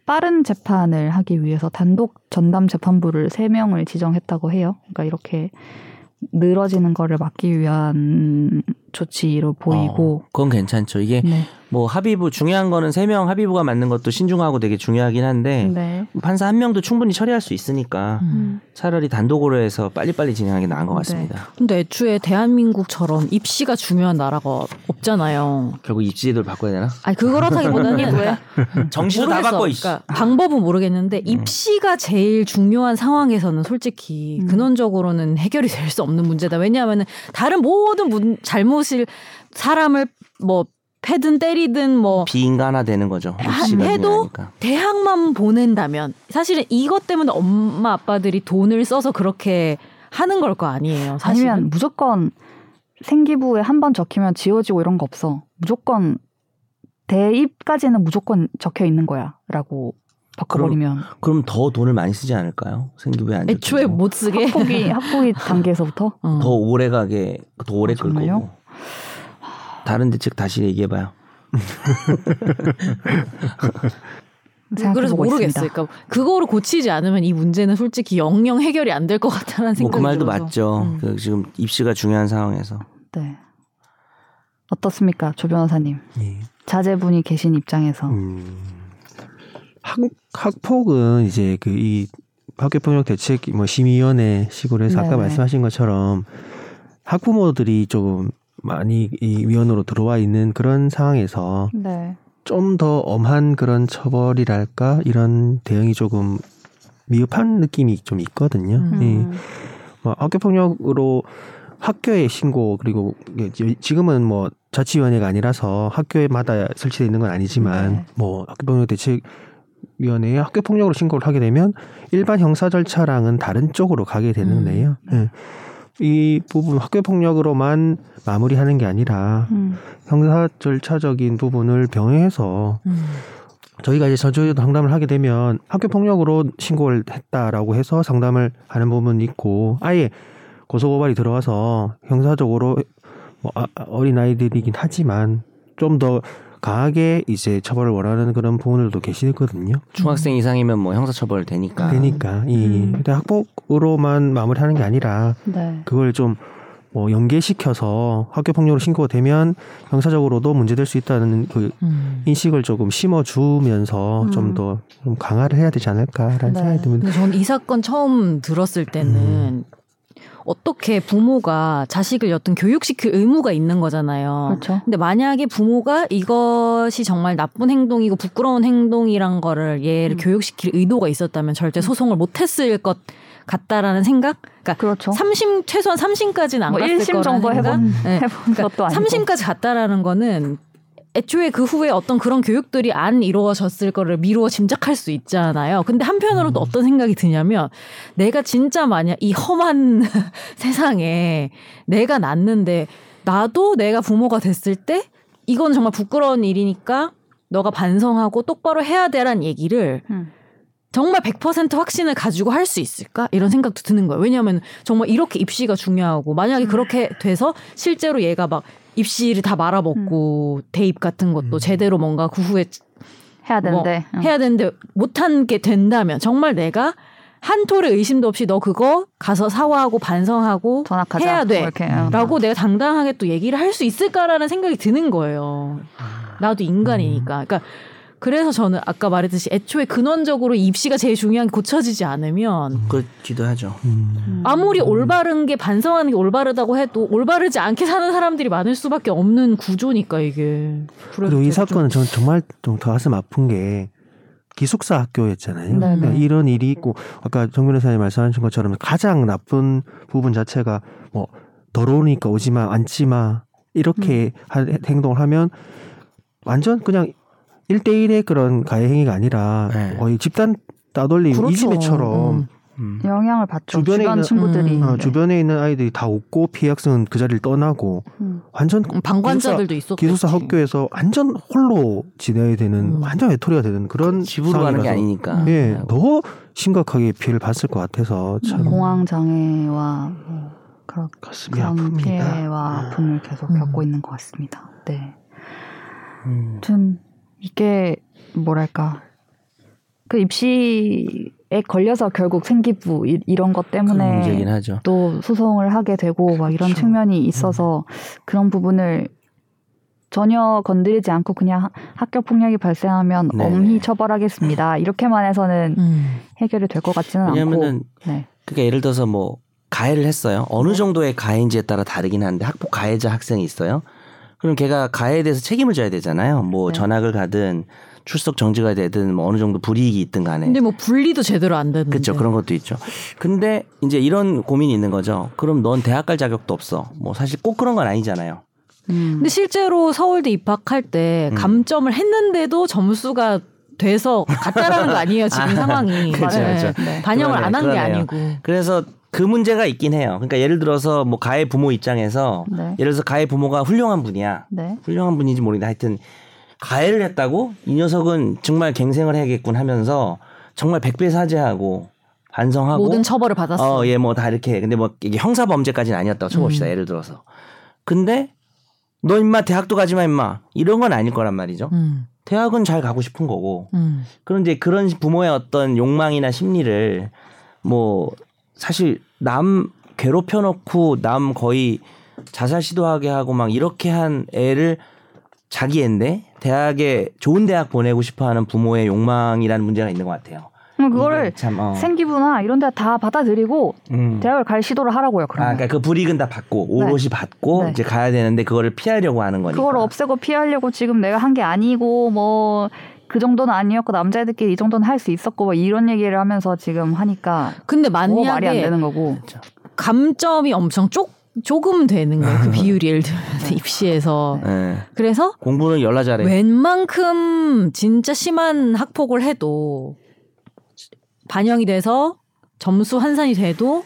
빠른 재판을 하기 위해서 단독 전담 재판부를 세명을 지정했다고 해요. 그러니까 이렇게 늘어지는 거를 막기 위한 조치로 보이고 어, 그건 괜찮죠. 이게 네. 뭐 합의부 중요한 거는 세 명 합의부가 맞는 것도 신중하고 되게 중요하긴 한데 네. 판사 한 명도 충분히 처리할 수 있으니까 음. 차라리 단독으로 해서 빨리빨리 진행하는 게 나은 것 네. 같습니다. 근데 애초에 대한민국처럼 입시가 중요한 나라가 없잖아요. 결국 입시제도를 바꿔야 되나? 아니 그거라기보다는 왜 정시도 다 바꿔 이씨. 그러니까 방법은 모르겠는데 입시가 제일 중요한 상황에서는 솔직히 음. 근원적으로는 해결이 될 수 없는 문제다. 왜냐하면은 다른 모든 문, 잘못 을 사람을 뭐 패든 때리든 뭐 비인간화 되는 거죠. 해도 중요하니까. 대학만 보낸다면 사실은 이것 때문에 엄마 아빠들이 돈을 써서 그렇게 하는 걸 거 아니에요. 사실은. 아니면 무조건 생기부에 한 번 적히면 지워지고 이런 거 없어. 무조건 대입까지는 무조건 적혀 있는 거야라고 바꿔버리면 그럼 더 돈을 많이 쓰지 않을까요? 생기부에 안 애초에. 못 쓰게 학폭이 학폭이 단계에서부터 어. 더 오래 가게 더 오래 아, 끌 정말요? 거고. 다른 대책 다시 얘기해봐요. 그래서 생각해보고 모르겠어요. 그러니까 그거를 고치지 않으면 이 문제는 솔직히 영영 해결이 안 될 것 같다는 뭐 생각이 그 말도. 맞죠. 음. 그 지금 입시가 중요한 상황에서 네. 어떻습니까, 조 변호사님? 예. 자제분이 계신 입장에서 음. 학, 학폭은 이제 그 이 학교폭력 대책 뭐 심의위원회 식으로 해서 아까 네네. 말씀하신 것처럼 학부모들이 조금 많이 이 위원으로 들어와 있는 그런 상황에서 네. 좀더 엄한 그런 처벌이랄까 이런 대응이 조금 미흡한 느낌이 좀 있거든요. 음. 예. 뭐 학교 폭력으로 학교에 신고 그리고 지금은 뭐 자치위원회가 아니라서 학교에마다 설치되어 있는 건 아니지만 네. 뭐 학교 폭력 대책 위원회에 학교 폭력으로 신고를 하게 되면 일반 형사 절차랑은 다른 쪽으로 가게 되는데요. 예. 이 부분 학교 폭력으로만 마무리하는 게 아니라 음. 형사 절차적인 부분을 병행해서 음. 저희가 이제 저주에도 상담을 하게 되면 학교 폭력으로 신고를 했다라고 해서 상담을 하는 부분이 있고 아예 고소 고발이 들어와서 형사적으로 뭐 아- 어린 아이들이긴 하지만 좀 더 강하게 이제 처벌을 원하는 그런 부분들도 계시거든요. 중학생 이상이면 뭐 형사처벌 되니까. 되니까 이 음. 근데 학폭으로만 마무리하는 게 아니라 네. 그걸 좀 뭐 연계시켜서 학교 폭력으로 신고가 되면 형사적으로도 문제될 수 있다는 그 음. 인식을 조금 심어주면서 음. 좀더 좀 강화를 해야 되지 않을까라는 네. 생각이 듭니다. 저는 이 사건 처음 들었을 때는 어떻게 부모가 자식을 여튼 교육시킬 의무가 있는 거잖아요. 그렇죠. 근데 만약에 부모가 이것이 정말 나쁜 행동이고 부끄러운 행동이란 거를 얘를 음. 교육시킬 의도가 있었다면 절대 소송을 못 했을 것 같다라는 생각? 그러니까 그렇죠. 삼심 최소한 삼심까지는 안 뭐 갔을 1심 거라는 정도? 해본, 네. 해본 것도 아니고. 3심까지 갔다라는 거는 애초에 그 후에 어떤 그런 교육들이 안 이루어졌을 거를 미루어 짐작할 수 있잖아요. 근데 한편으로 또 어떤 생각이 드냐면 내가 진짜 만약 이 험한 세상에 내가 낳는데 나도 내가 부모가 됐을 때 이건 정말 부끄러운 일이니까 너가 반성하고 똑바로 해야 돼란 얘기를 음. 정말 100% 확신을 가지고 할 수 있을까? 이런 생각도 드는 거예요. 왜냐하면 정말 이렇게 입시가 중요하고 만약에 그렇게 돼서 실제로 얘가 막 입시를 다 말아먹고 대입 같은 것도 제대로 뭔가 그 후에 해야 뭐 되는데. 응. 해야 되는데 못한 게 된다면 정말 내가 한 톨의 의심도 없이 너 그거 가서 사과하고 반성하고 전학하자. 해야 돼. 뭐. 라고 내가 당당하게 또 얘기를 할 수 있을까라는 생각이 드는 거예요. 나도 인간이니까. 그러니까 그래서 저는 아까 말했듯이 애초에 근원적으로 이 입시가 제일 중요한 게 고쳐지지 않으면 그렇기도 하죠. 음. 아무리 올바른 게 반성하는 게 올바르다고 해도 올바르지 않게 사는 사람들이 많을 수밖에 없는 구조니까 이게. 그리고 이 사건은 전 정말 좀 더 가슴 아픈 게 기숙사 학교였잖아요. 네네. 그러니까 이런 일이 있고 아까 정 변호사님 말씀하신 것처럼 가장 나쁜 부분 자체가 뭐 더러우니까 오지 마, 앉지 마 이렇게 하- 행동을 하면 완전 그냥 1대1의 그런 가해 행위가 아니라 네. 거의 집단 따돌림 그렇죠. 이지매처럼 음. 음. 영향을 받죠. 주변에 주변 있는- 친구들이. 음. 어, 네. 주변에 있는 아이들이 다 웃고 피해 학생은 그 자리를 떠나고 음. 완전 음, 방관자들도 있었고 기숙사 학교에서 완전 홀로 지내야 되는 음. 완전 외톨이가 되는 그런 집으로 가는 게 상황이라서 아니니까. 예, 더 심각하게 피해를 봤을 것 같아서 참 공황 장애와 뭐 그런 가슴이 그런 아픕니다. 피해와 아픔을 계속 음. 겪고 있는 것 같습니다. 네. 음. 좀 이게 뭐랄까 그 입시에 걸려서 결국 생기부 이, 이런 것큰 문제긴 때문에. 또 소송을 하게 되고 막 이런 그렇죠. 측면이 있어서 그런 부분을 전혀 건드리지 않고 그냥 하- 학교 폭력이 발생하면 네. 엄히 처벌하겠습니다. 이렇게만 해서는 음. 해결이 될 것 같지는 왜냐면은 않고. 네. 그러니까 예를 들어서 뭐 가해를 했어요. 어느 정도의 가해인지에 따라 다르긴 한데 학폭 가해자 학생이 있어요. 그럼 걔가 가해에 대해서 책임을 져야 되잖아요. 뭐 네. 전학을 가든 출석 정지가 되든 뭐 어느 정도 불이익이 있든 간에. 근데 뭐 분리도 제대로 안 되는데. 그렇죠. 그런 것도 있죠. 근데 이제 이런 고민이 있는 거죠. 그럼 넌 대학 갈 자격도 없어. 뭐 사실 꼭 그런 건 아니잖아요. 음. 근데 실제로 서울대 입학할 때 음. 감점을 했는데도 점수가 돼서 갔다라는 거 아니에요 지금 상황이 그렇죠, 네. 그렇죠. 네. 반영을 안 한 게. 아니고 그래서 그 문제가 있긴 해요. 그러니까 예를 들어서 뭐 가해 부모 입장에서 네. 예를 들어서 가해 부모가 훌륭한 분이야. 네. 훌륭한 분인지 모르겠는데 하여튼 가해를 했다고 이 녀석은 정말 갱생을 해야겠군 하면서 정말 백배 사죄하고 반성하고 모든 처벌을 받았어. 어, 예, 뭐 다 이렇게 해. 근데 뭐 이게 형사 범죄까지는 아니었다고 쳐봅시다. 음. 예를 들어서. 근데 너 임마 대학도 가지 마 임마 이런 건 아닐 거란 말이죠. 음, 대학은 잘 가고 싶은 거고. 음. 그런데 그런 부모의 어떤 욕망이나 심리를 뭐 사실 남 괴롭혀 놓고 남 거의 자살 시도하게 하고 막 이렇게 한 애를 자기 애인데 대학에 좋은 대학 보내고 싶어 하는 부모의 욕망이라는 문제가 있는 것 같아요. 그럼 그거를 참 어. 생기부나 이런 데 다 받아들이고 음. 대학을 갈 시도를 하라고요. 아, 그러면. 그러니까 그 불이익은 다 받고 오롯이 받고 네. 이제 가야 되는데 그거를 피하려고 하는 거니까. 그걸 없애고 피하려고 지금 내가 한 게 아니고 뭐 그 정도는 아니었고 남자애들끼리 이 정도는 할 수 있었고 뭐 이런 얘기를 하면서 지금 하니까 근데 뭐 말이 안 만약에 되는 거고. 감점이 엄청 쪽 조금 되는 거예요. 그 비율이 예를 들면 입시에서. 예. 그래서 공부는 열나 잘해. 웬만큼 진짜 심한 학폭을 해도 반영이 돼서 점수 환산이 돼도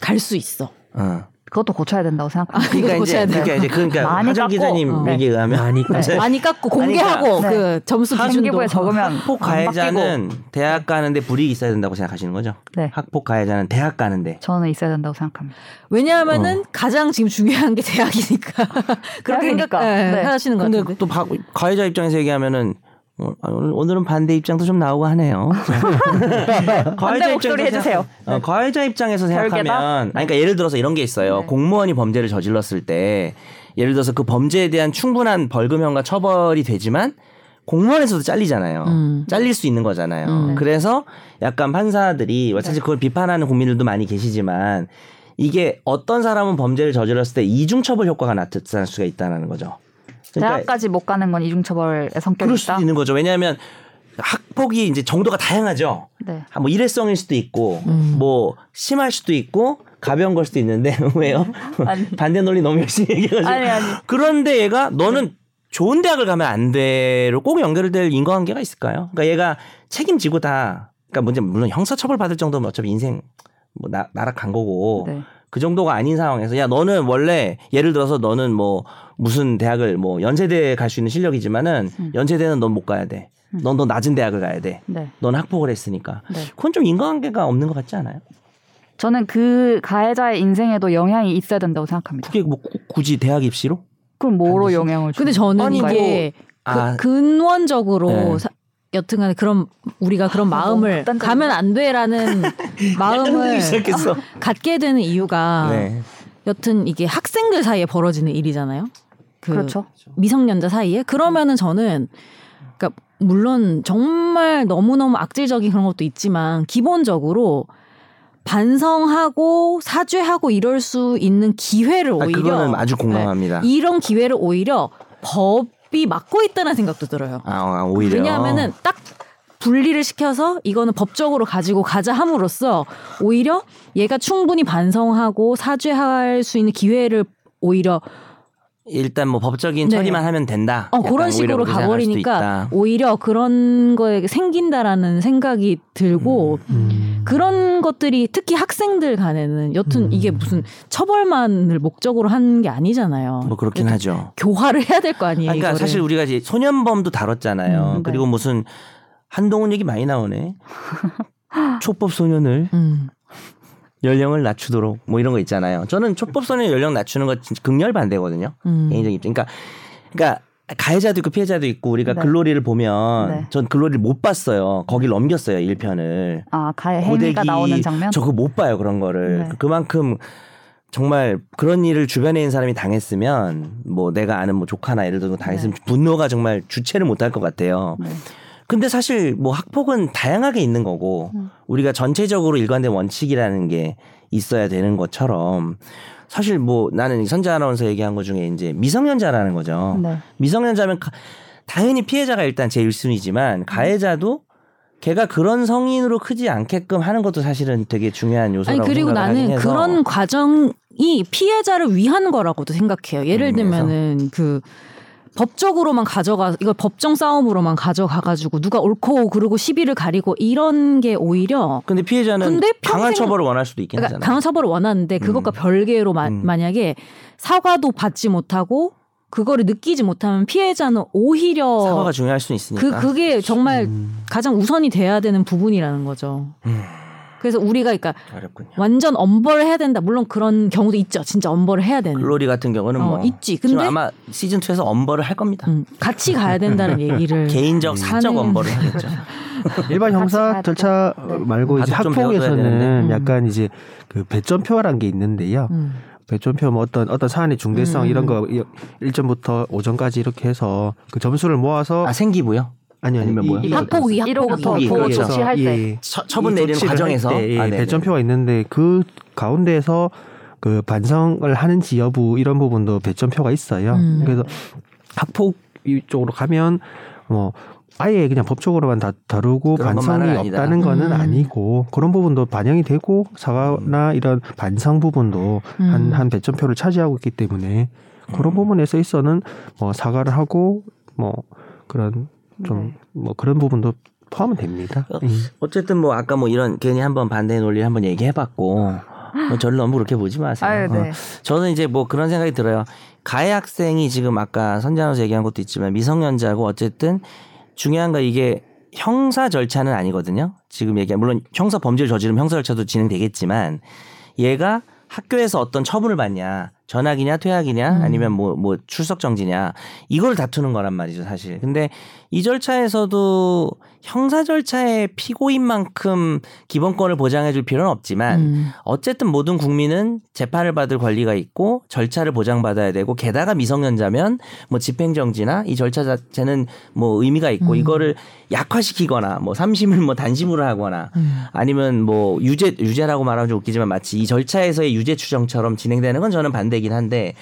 갈 수 있어. 어. 그것도 고쳐야 된다고 생각합니다. 이거 그러니까 고쳐야 이제. 그러니까 이제 그러니까 많이 하정 깎고, 기자님 어. 얘기에 의하면 많이 깎고. 많이 깎고 공개하고 그러니까, 그 점수 기준도 적으면 학폭 안 가해자는. 대학 가는데 불이익이 있어야 된다고 생각하시는 거죠? 네. 학폭 가해자는 대학 가는데. 저는 있어야 된다고 생각합니다. 왜냐하면은 어. 가장 지금 중요한 게 대학이니까 그렇게 대학이니까. 생각 네, 네. 하시는 것 근데. 또 바- 가해자 입장에서 얘기하면은 어, 아, 오늘 오늘은 반대 입장도 좀 나오고 하네요. 반대 목소리 입장에서 해주세요. 어, 가해자 입장에서 별개다? 생각하면, 아니, 그러니까 예를 들어서 이런 게 있어요. 네. 공무원이 범죄를 저질렀을 때, 예를 들어서 그 범죄에 대한 충분한 벌금형과 처벌이 되지만 공무원에서도 잘리잖아요. 음. 잘릴 수 있는 거잖아요. 음. 그래서 약간 판사들이 뭐 사실 그걸 비판하는 국민들도 많이 계시지만 이게 어떤 사람은 범죄를 저질렀을 때 이중처벌 효과가 나타날 수가 있다는 거죠. 그러니까 대학까지 못 가는 건 이중처벌의 성격이 그럴. 수도 있는 거죠. 왜냐하면 학폭이 이제 정도가 다양하죠. 네. 아, 뭐 일회성일 수도 있고, 음. 뭐 심할 수도 있고, 가벼운 걸 수도 있는데 왜요? 반대 논리 너무 열심히 얘기해가지고. 아니 아니. 그런데 얘가 너는 좋은 대학을 가면 안 돼로 꼭 연결될 인과관계가 있을까요? 그러니까 얘가 책임지고 다, 그러니까 문제 물론 형사 처벌 받을 정도면 어차피 인생 뭐 나, 나락 간 거고 네. 그 정도가 아닌 상황에서 야 너는 원래 예를 들어서 너는 뭐 무슨 대학을 뭐 연세대 갈수 있는 실력이지만은 음. 연세대는 넌 못 가야 돼. 넌더 낮은 대학을 가야 돼. 네. 넌 학폭을 했으니까. 네. 그건 좀 인과관계가 없는 것 같지 않아요? 저는 그 가해자의 인생에도 영향이 있어야 된다고 생각합니다. 그게 뭐 꾸- 굳이 대학 입시로? 그럼 뭐로 반드시. 영향을 줘? 근데 저는 아니, 이게 그, 아. 근원적으로 네. 사- 여튼간에 그런 우리가 그런 너무 마음을. 가면 안 돼라는 마음을 시작했어. 갖게 되는 이유가 네. 여튼 이게 학생들 사이에 벌어지는 일이잖아요. 그 그렇죠. 미성년자 사이에 그러면은 저는 그러니까 물론 정말 너무너무 악질적인 그런 것도 있지만 기본적으로 반성하고 사죄하고 이럴 수 있는 기회를 아, 오히려 그거는 아주 공감합니다. 네, 이런 기회를 오히려 법 이 막고 있다는 생각도 들어요. 아, 아, 오히려. 왜냐하면은 딱 분리를 시켜서 이거는 법적으로 가지고 가자 함으로써 오히려 얘가 충분히 반성하고 사죄할 수 있는 기회를 오히려 일단 뭐 법적인 네. 처리만 하면 된다. 어, 그런 식으로 가버리니까. 오히려 그런 거에 생긴다라는 생각이 들고 음. 그런 것들이 특히 학생들 간에는 여튼 음. 이게 무슨 처벌만을 목적으로 하는 게 아니잖아요. 뭐 그렇긴 하죠. 교화를 해야 될 거 아니에요. 그러니까 이거를. 사실 우리가 이제 소년범도 다뤘잖아요. 음, 네. 그리고 무슨 한동훈 얘기 많이 나오네. 촉법 소년을 음. 연령을 낮추도록 뭐 이런 거 있잖아요. 저는 촉법 소년 연령 낮추는 거 진짜 극렬 반대거든요. 음. 개인적인 입장. 그러니까 그러니까 가해자도 있고 피해자도 있고 우리가 네. 글로리를 보면 네. 전 글로리를 못 봤어요. 거길 넘겼어요. 1편을. 아 가해 행위가 나오는 장면. 저 그거 못 봐요 그런 거를 네. 그만큼 정말 그런 일을 주변에 있는 사람이 당했으면 뭐 내가 아는 뭐 조카나 예를 들어 당했으면 분노가 정말 주체를 못할 것 같아요. 네. 근데 사실 뭐 학폭은 다양하게 있는 거고 음. 우리가 전체적으로 일관된 원칙이라는 게 있어야 되는 것처럼 사실 뭐 나는 선재 아나운서 얘기한 것 중에 이제 미성년자라는 거죠. 네. 미성년자면 가- 당연히 피해자가 일단 제일 1순위지만 가해자도 걔가 그런 성인으로 크지 않게끔 하는 것도 사실은 되게 중요한 아니 요소라고 그리고 생각을 하긴 나는 그런 과정이 피해자를 위한 거라고도 생각해요. 예를 음, 들면은 그 법적으로만 가져가 이걸 법정 싸움으로만 가져가 가지고 누가 옳고 그르고 시비를 가리고 이런 게 오히려 근데 피해자는 근데 강한 평생- 처벌을 원할 수도 있긴 그러니까 하잖아요. 강한 처벌을 원하는데 그것과 음. 별개로 마- 음. 만약에 사과도 받지 못하고 그거를 느끼지 못하면 피해자는 오히려 사과가 중요할 수는 그 있으니까. 그게 정말 음. 가장 우선이 돼야 되는 부분이라는 거죠. 음. 그래서 우리가 그러니까 어렵군요. 완전 엄벌을 해야 된다. 물론 그런 경우도 있죠. 진짜 엄벌을 해야 되는. 글로리 같은 경우는 어, 뭐 있지. 지금 근데 아마 시즌 2에서 엄벌을 할 겁니다. 음, 같이 가야 된다는 얘기를 개인적 사적 엄벌을 하겠죠. 일반 형사 절차 네. 말고 이제 학폭에서는. 약간 이제 그 배점표라는 게 있는데요. 음. 배점표 뭐 어떤 어떤 사안의 중대성 음. 이런 거 1점부터 5점까지 이렇게 해서 그 점수를 모아서 아 생기부요? 아니 아니 아니면 뭐야? 학폭위. 1호부터 이- 보호 그렇죠. 조치할 때. 예. 처, 처분 이 내리는 과정에서 때, 예, 아. 배점표가 있는데 그 가운데에서 그 반성을 하는지 여부 이런 부분도 배점표가 있어요. 음. 그래서 학폭 이쪽으로 가면 뭐 아예 그냥 법적으로만 다 다루고 반성이. 없다는 거는 음. 아니고 그런 부분도 반영이 되고 사과나 이런 반성 부분도 음. 한, 한 배점표를 차지하고 있기 때문에 그런 음. 부분에서 있어는 뭐 사과를 하고 뭐 그런 좀뭐 그런 부분도 포함은 됩니다. 어, 예. 어쨌든 뭐 아까 뭐 이런 괜히 한번 반대의 논리를 한번 얘기해봤고 뭐 저를 너무 그렇게 보지 마세요. 아유, 네. 어, 저는 이제 뭐 그런 생각이 들어요. 가해 학생이 지금 아까 선장으로서 얘기한 것도 있지만 미성년자고 어쨌든 중요한 건 이게 형사 절차는 아니거든요. 지금 얘기한 물론 형사 범죄를 저지르면 형사 절차도 진행되겠지만 얘가 학교에서 어떤 처분을 받냐 전학이냐 퇴학이냐 음. 아니면 뭐뭐 출석 정지냐 이걸 다투는 거란 말이죠 사실. 근데 이 절차에서도 형사 절차의 피고인만큼 기본권을 보장해줄 필요는 없지만 음. 어쨌든 모든 국민은 재판을 받을 권리가 있고 절차를 보장받아야 되고 게다가 미성년자면 뭐 집행정지나 이 절차 자체는 뭐 의미가 있고 음. 이거를 약화시키거나 뭐 삼심을 뭐 단심으로 하거나 음. 아니면 뭐 유죄 유죄라고 말하면 좀 웃기지만 마치 이 절차에서의 유죄 추정처럼 진행되는 건 저는 반대 긴 한데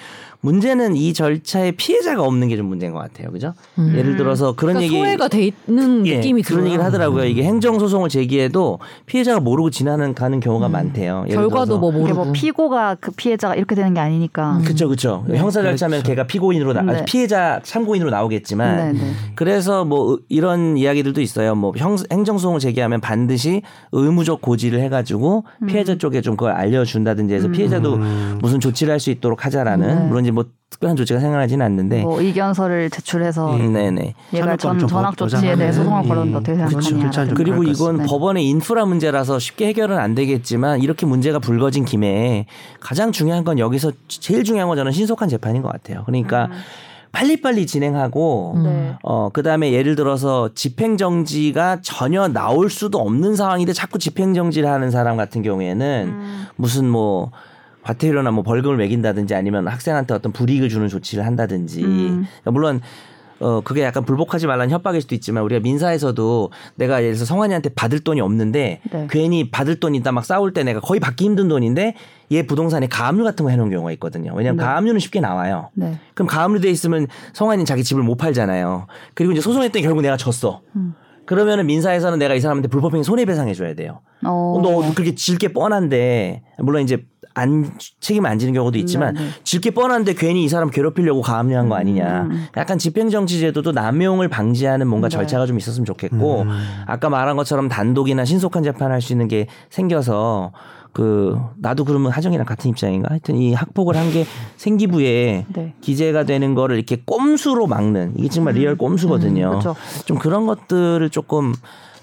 문제는 이 절차에 피해자가 없는 게 좀 문제인 것 같아요. 그죠? 음. 예를 들어서 그런 그러니까 얘기 소외가 돼 있는 예, 느낌이 그런 들어요. 얘기를 하더라고요. 이게 행정 소송을 제기해도 피해자가 모르고 지나는 가는 경우가 많대요. 예를 음. 결과도 들어서 뭐 모르고. 뭐 피고가 그 피해자가 이렇게 되는 게 아니니까. 음. 그쵸, 그쵸. 형사 절차면 그렇죠. 걔가 피고인으로, 나, 아, 네. 피해자 참고인으로 나오겠지만, 네, 네. 그래서 뭐 이런 이야기들도 있어요. 뭐 형, 행정 소송을 제기하면 반드시 의무적 고지를 해가지고 음. 피해자 쪽에 좀 그걸 알려준다든지 해서 피해자도 음. 무슨 조치를 할 수 있도록 하자라는, 네. 물론 이제 뭐 특별한 조치가 생각나지는 않는데, 뭐 의견서를 제출해서 예. 네네. 얘가 전 전학 보- 조치에 대해 보장하는, 소송을 예. 걸었는데 어떻게 그렇죠. 생각하냐. 좀 그리고 이건 같습니다. 법원의 인프라 문제라서 쉽게 해결은 안 되겠지만 이렇게 문제가 불거진 김에 가장 중요한 건 여기서 제일 중요한 건 저는 신속한 재판인 것 같아요. 그러니까 빨리빨리 진행하고 음. 네. 어 그다음에 예를 들어서 집행 정지가 전혀 나올 수도 없는 상황인데 자꾸 집행 정지를 하는 사람 같은 경우에는 음. 무슨 뭐 과태료나 뭐 벌금을 매긴다든지 아니면 학생한테 어떤 불이익을 주는 조치를 한다든지 음. 그러니까 물론 어 그게 약간 불복하지 말라는 협박일 수도 있지만 우리가 민사에서도 내가 예를 들어서 성환이한테 받을 돈이 없는데 네. 괜히 받을 돈 있다 막 싸울 때 내가 거의 받기 힘든 돈인데 얘 부동산에 가압류 같은 거 해놓은 경우가 있거든요. 왜냐하면 네. 가압류는 쉽게 나와요. 네. 그럼 가압류 돼 있으면 성환이는 자기 집을 못 팔잖아요. 그리고 이제 소송했더니 결국 내가 졌어. 음. 그러면은 민사에서는 내가 이 사람한테 불법행위 손해배상해 줘야 돼요. 어. 어, 너 그렇게 질 게 뻔한데 물론 이제 안 책임 안 지는 경우도 있지만 네, 네. 질게 뻔한데 괜히 이 사람 괴롭히려고 가압류한 거 아니냐. 음. 약간 집행정지제도도 남용을 방지하는 뭔가 네. 절차가 좀 있었으면 좋겠고 음. 아까 말한 것처럼 단독이나 신속한 재판할 수 있는 게 생겨서 그 나도 그러면 하정이랑 같은 입장인가 하여튼 이 학폭을 한 게 생기부에 네. 기재가 되는 거를 이렇게 꼼수로 막는 이게 정말 real 꼼수거든요. 그렇죠. 좀 그런 것들을 조금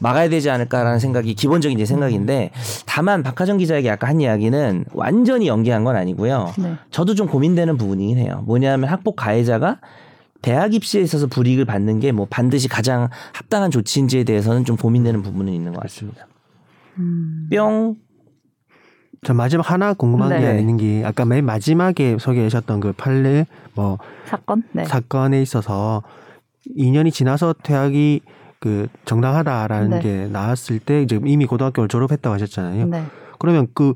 막아야 되지 않을까라는 생각이 기본적인 제 생각인데 다만 박하정 기자에게 아까 한 이야기는 완전히 연기한 건 아니고요. 네. 저도 좀 고민되는 부분이긴 해요. 뭐냐면 학폭 가해자가 대학 입시에 있어서 불이익을 받는 게 뭐 반드시 가장 합당한 조치인지에 대해서는 좀 고민되는 부분은 있는 것 같습니다. 음. 뿅. 저 마지막 하나 궁금한 게 네. 있는 게 아까 맨 마지막에 소개하셨던 그 판례 뭐 사건? 네. 사건에 있어서 2년이 지나서 퇴학이 그 정당하다라는 네. 게 나왔을 때 이제 이미 고등학교를 졸업했다고 하셨잖아요. 네. 그러면 그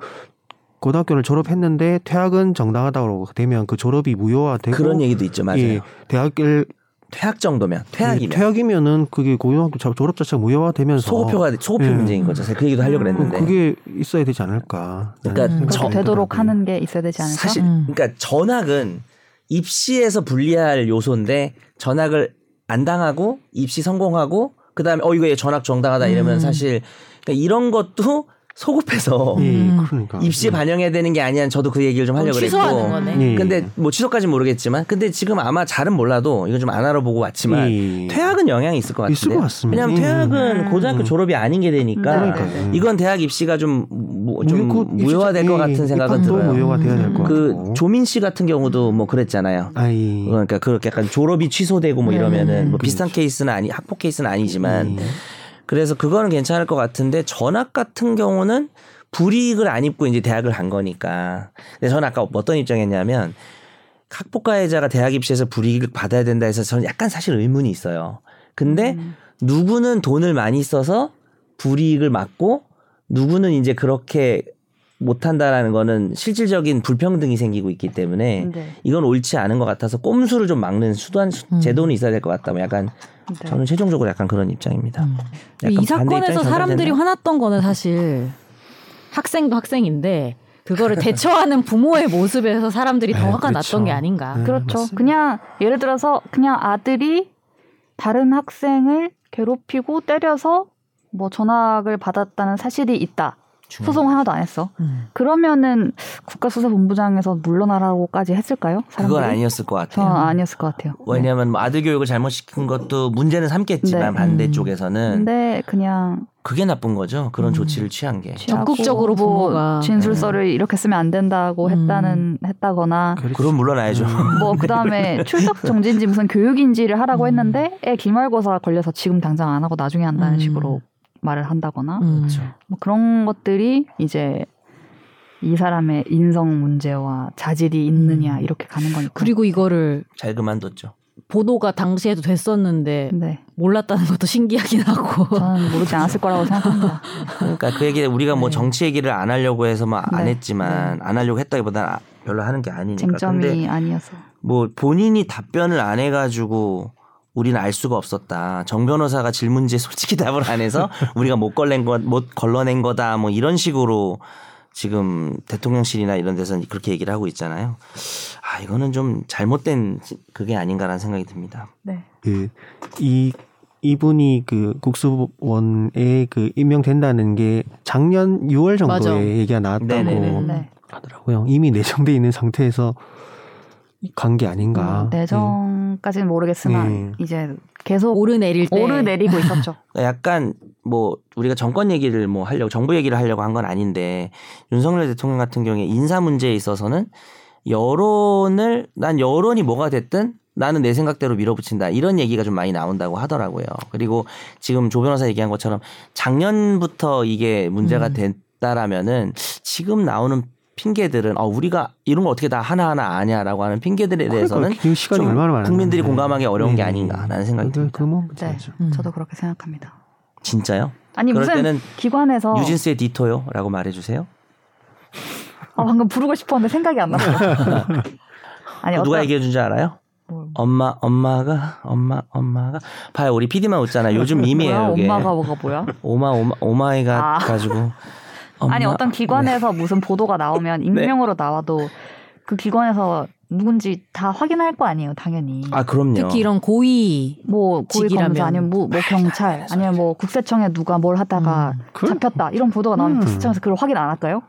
고등학교를 졸업했는데 퇴학은 정당하다고 되면 그 졸업이 무효화되고 그런 얘기도 있죠. 맞아요. 예, 대학을 퇴학 정도면 퇴학이면 퇴학이면은 그게 고등학교 자- 졸업 자체가 무효화되면서 소급표가 소급표 예. 문제인 거죠. 제가 그 얘기도 하려고 음, 그랬는데. 그게 있어야 되지 않을까. 그러니까 라는 음, 되도록. 하는 게 있어야 되지 않을까? 사실 음. 그러니까 전학은 입시에서 불리할 요소인데 전학을 안 당하고 입시 성공하고 그다음에 어 이거 얘 전학 정당하다 이러면 음. 사실 그러니까 이런 것도 소급해서 예, 음. 그러니까 입시에 반영해야 되는 게 아니야. 저도 그 얘기를 좀 하려고. 거네. 예. 근데 뭐 취소까지 는 모르겠지만 근데 지금 아마 잘은 몰라도 이거 좀안 알아보고 왔지만 예. 퇴학은 영향이 있을 것 같은데. 있을 것 같습니다. 왜냐하면 음. 퇴학은 음. 고등학교 졸업이 아닌 게 되니까 네. 이건 대학 입시가 좀, 무, 좀 무효- 무효화될 것 예, 같은 생각은 들어요. 무효가 돼야 될것그 같고. 조민 씨 같은 경우도 뭐 그랬잖아요. 아이. 그러니까 그렇게 약간 졸업이 취소되고 뭐 네, 이러면은 뭐 그렇죠. 비슷한 케이스는 아니 학폭 케이스는 아니지만 예. 그래서 그거는 괜찮을 것 같은데 전학 같은 경우는 불이익을 안 입고 이제 대학을 간 거니까. 근데 저는 아까 어떤 입장이었냐면 학폭 가해자가 대학 입시에서 불이익을 받아야 된다 해서 저는 약간 사실 의문이 있어요. 근데 음. 누구는 돈을 많이 써서 불이익을 막고 누구는 이제 그렇게 못한다라는 거는 실질적인 불평등이 생기고 있기 때문에 네. 이건 옳지 않은 것 같아서 꼼수를 좀 막는 수단 수- 음. 제도는 있어야 될 것 같다. 뭐 약간 네. 저는 최종적으로 약간 그런 입장입니다. 음. 약간 이 사건에서 사람들이? 화났던 거는 사실 학생도 학생인데 그거를 대처하는 부모의 모습에서 사람들이 더 네, 화가 그렇죠. 났던 게 아닌가. 네. 그렇죠. 맞습니다. 그냥 예를 들어서 그냥 아들이 다른 학생을 괴롭히고 때려서 뭐 전학을 받았다는 사실이 있다. 소송 하나도 안 했어. 음. 그러면은 국가수사본부장에서 물러나라고까지 했을까요? 사람들이? 그건 아니었을 것저 같아요. 아니었을 것 같아요. 왜냐하면 뭐 아들 교육을 잘못 시킨 것도 문제는 삼겠지만 네. 반대 음. 쪽에서는 근데 그냥 그게 나쁜 거죠. 그런 음. 조치를 취한 게. 적극적으로 뭐 부모가 진술서를 이렇게 쓰면 안 된다고 음. 했다는 했다거나 그럼 물러나야죠. 뭐 그다음에 출석 정지인지 무슨 교육인지를 하라고 음. 했는데 애 기말고사 걸려서 지금 당장 안 하고 나중에 한다는 음. 식으로 말을 한다거나 음. 그렇죠. 뭐 그런 것들이 이제 이 사람의 인성 문제와 자질이 있느냐 음. 이렇게 가는 거니까. 그리고 이거를 잘 그만뒀죠. 보도가 당시에도 됐었는데 네, 몰랐다는 것도 신기하긴 하고. 저는 모르지 않았을 거라고 생각합니다. 그러니까 그 얘기 우리가 뭐 네. 정치 얘기를 안 하려고 해서 막안 네. 했지만 안 하려고 했다기보다는 아- 별로 하는 게 아니니까. 쟁점이 근데 아니어서. 뭐 본인이 답변을 안 해가지고 우리는 알 수가 없었다. 정 변호사가 질문지에 솔직히 답을 안 해서 우리가 못 걸낸 것, 못 걸러낸 거다. 뭐 이런 식으로 지금 대통령실이나 이런 데서는 그렇게 얘기를 하고 있잖아요. 아 이거는 좀 잘못된 그게 아닌가라는 생각이 듭니다. 네. 그 이 이분이 그 국수원에 그 임명된다는 게 작년 6월 정도에 맞아. 얘기가 나왔다고 네네네. 네. 하더라고요. 이미 내정돼 있는 상태에서 간 게 아닌가. 음, 내정까지는 모르겠으나 네. 이제 계속 오르내릴 때. 오르내리고 있었죠. 약간 뭐 우리가 정권 얘기를 뭐 하려고 정부 얘기를 하려고 한 건 아닌데 윤석열 대통령 같은 경우에 인사 문제에 있어서는 여론을 난 여론이 뭐가 됐든 나는 내 생각대로 밀어붙인다 이런 얘기가 좀 많이 나온다고 하더라고요. 그리고 지금 조 변호사 얘기한 것처럼 작년부터 이게 문제가 음. 됐다라면은 지금 나오는 핑계들은 어 우리가 이런 거 어떻게 다 하나하나 아냐라고 하는 핑계들에 대해서는 그러니까 그 시간이 좀 얼마나. 국민들이 공감하기 어려운 게 네. 아닌가라는 생각이 그- 듭니다. 그뭐 네. 음. 저도 그렇게 생각합니다. 진짜요? 아니 그럴 무슨 때는 기관에서 뉴진스의 Ditto요라고 말해주세요. 아, 방금 부르고 싶었는데 생각이 안 났어요. 아니 누가 어떤 얘기해 준 줄 알아요? 뭘, 엄마 엄마가 엄마 엄마가 봐요 우리 PD만 웃잖아. 요즘 밈이에요 뭐야? 이게. 엄마가 뭐가 뭐야? 오마 오마 오마이갓 아. 가지고. 엄마, 아니 어떤 기관에서 무슨 보도가 나오면 네. 익명으로 나와도 그 기관에서 누군지 다 확인할 거 아니에요, 당연히. 아 그럼요. 특히 이런 고위 뭐 고위 직이라면. 검사 아니면 뭐, 뭐 경찰 아니면 뭐 국세청에 누가 뭘 하다가 음. 그- 잡혔다 이런 보도가 나오면 음. 국세청에서 그걸 확인 안 할까요?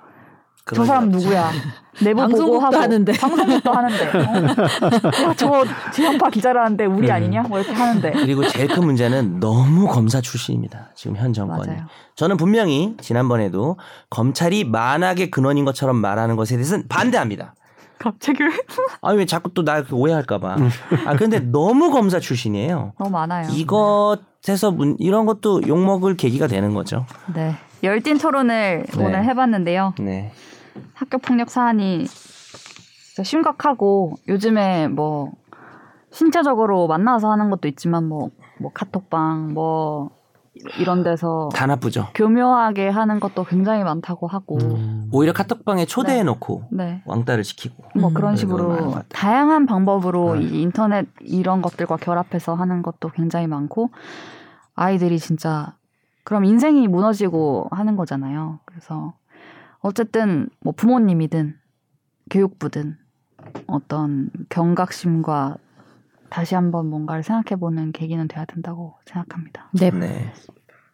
저 사람. 누구야? 내부 방송국도 보고 하고 하는데. 방송국도 하는데 어? 야 저 지상파 기자라는데 우리 네. 아니냐? 뭐 이렇게 하는데 그리고 제일 큰 문제는 너무 검사 출신입니다. 지금 현 정권이. 맞아요. 저는 분명히 지난번에도 검찰이 만악의 근원인 것처럼 말하는 것에 대해서는 반대합니다. 갑자기 왜? 아니 왜 자꾸 또 나 오해할까봐. 아 근데 너무 검사 출신이에요. 너무 많아요. 이것에서 문- 이런 것도 욕 먹을 계기가 되는 거죠. 네 열띤 토론을 네. 오늘 해봤는데요. 네. 학교 폭력 사안이 진짜 심각하고 요즘에 뭐 신체적으로 만나서 하는 것도 있지만 뭐, 뭐 카톡방 뭐 이런 데서 다 나쁘죠. 교묘하게 하는 것도 굉장히 많다고 하고 음. 오히려 카톡방에 초대해 놓고 네. 왕따를 시키고. 뭐 음. 그런 많은 식으로. 다양한 방법으로 네. 이 인터넷 이런 것들과 결합해서 하는 것도 굉장히 많고 아이들이 진짜 그럼 인생이 무너지고 하는 거잖아요. 그래서 어쨌든 뭐 부모님이든 교육부든 어떤 경각심과 다시 한번 뭔가를 생각해보는 계기는 돼야 된다고 생각합니다. 네. 네.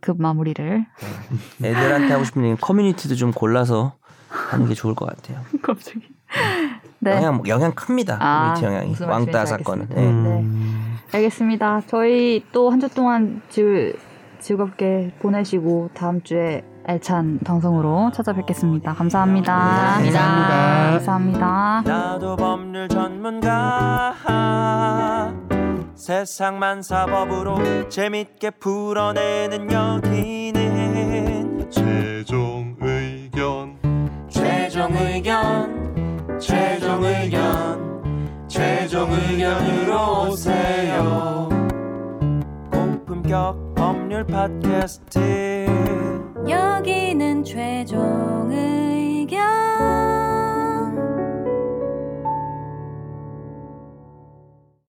그 마무리를 애들한테 하고 싶은 얘기는 커뮤니티도 좀 골라서 하는 게 좋을 것 같아요. 갑자기 네 영향 영향 큽니다. 아, 커뮤니티 영향이 왕따 사건은. 알겠습니다. 네. 네. 음. 알겠습니다. 저희 또 한 주 동안 즐, 즐겁게 보내시고 다음 주에 알찬 방송으로 찾아뵙겠습니다. 감사합니다. 감사합니다. 감사합니다. 나도 법률 전문가 세상만 사법으로 재밌게 풀어내는 여기는 최종 의견 최종 의견 최종 의견 최종 의견으로 오세요 고품격 법률 팟캐스트 여기는 최종 의견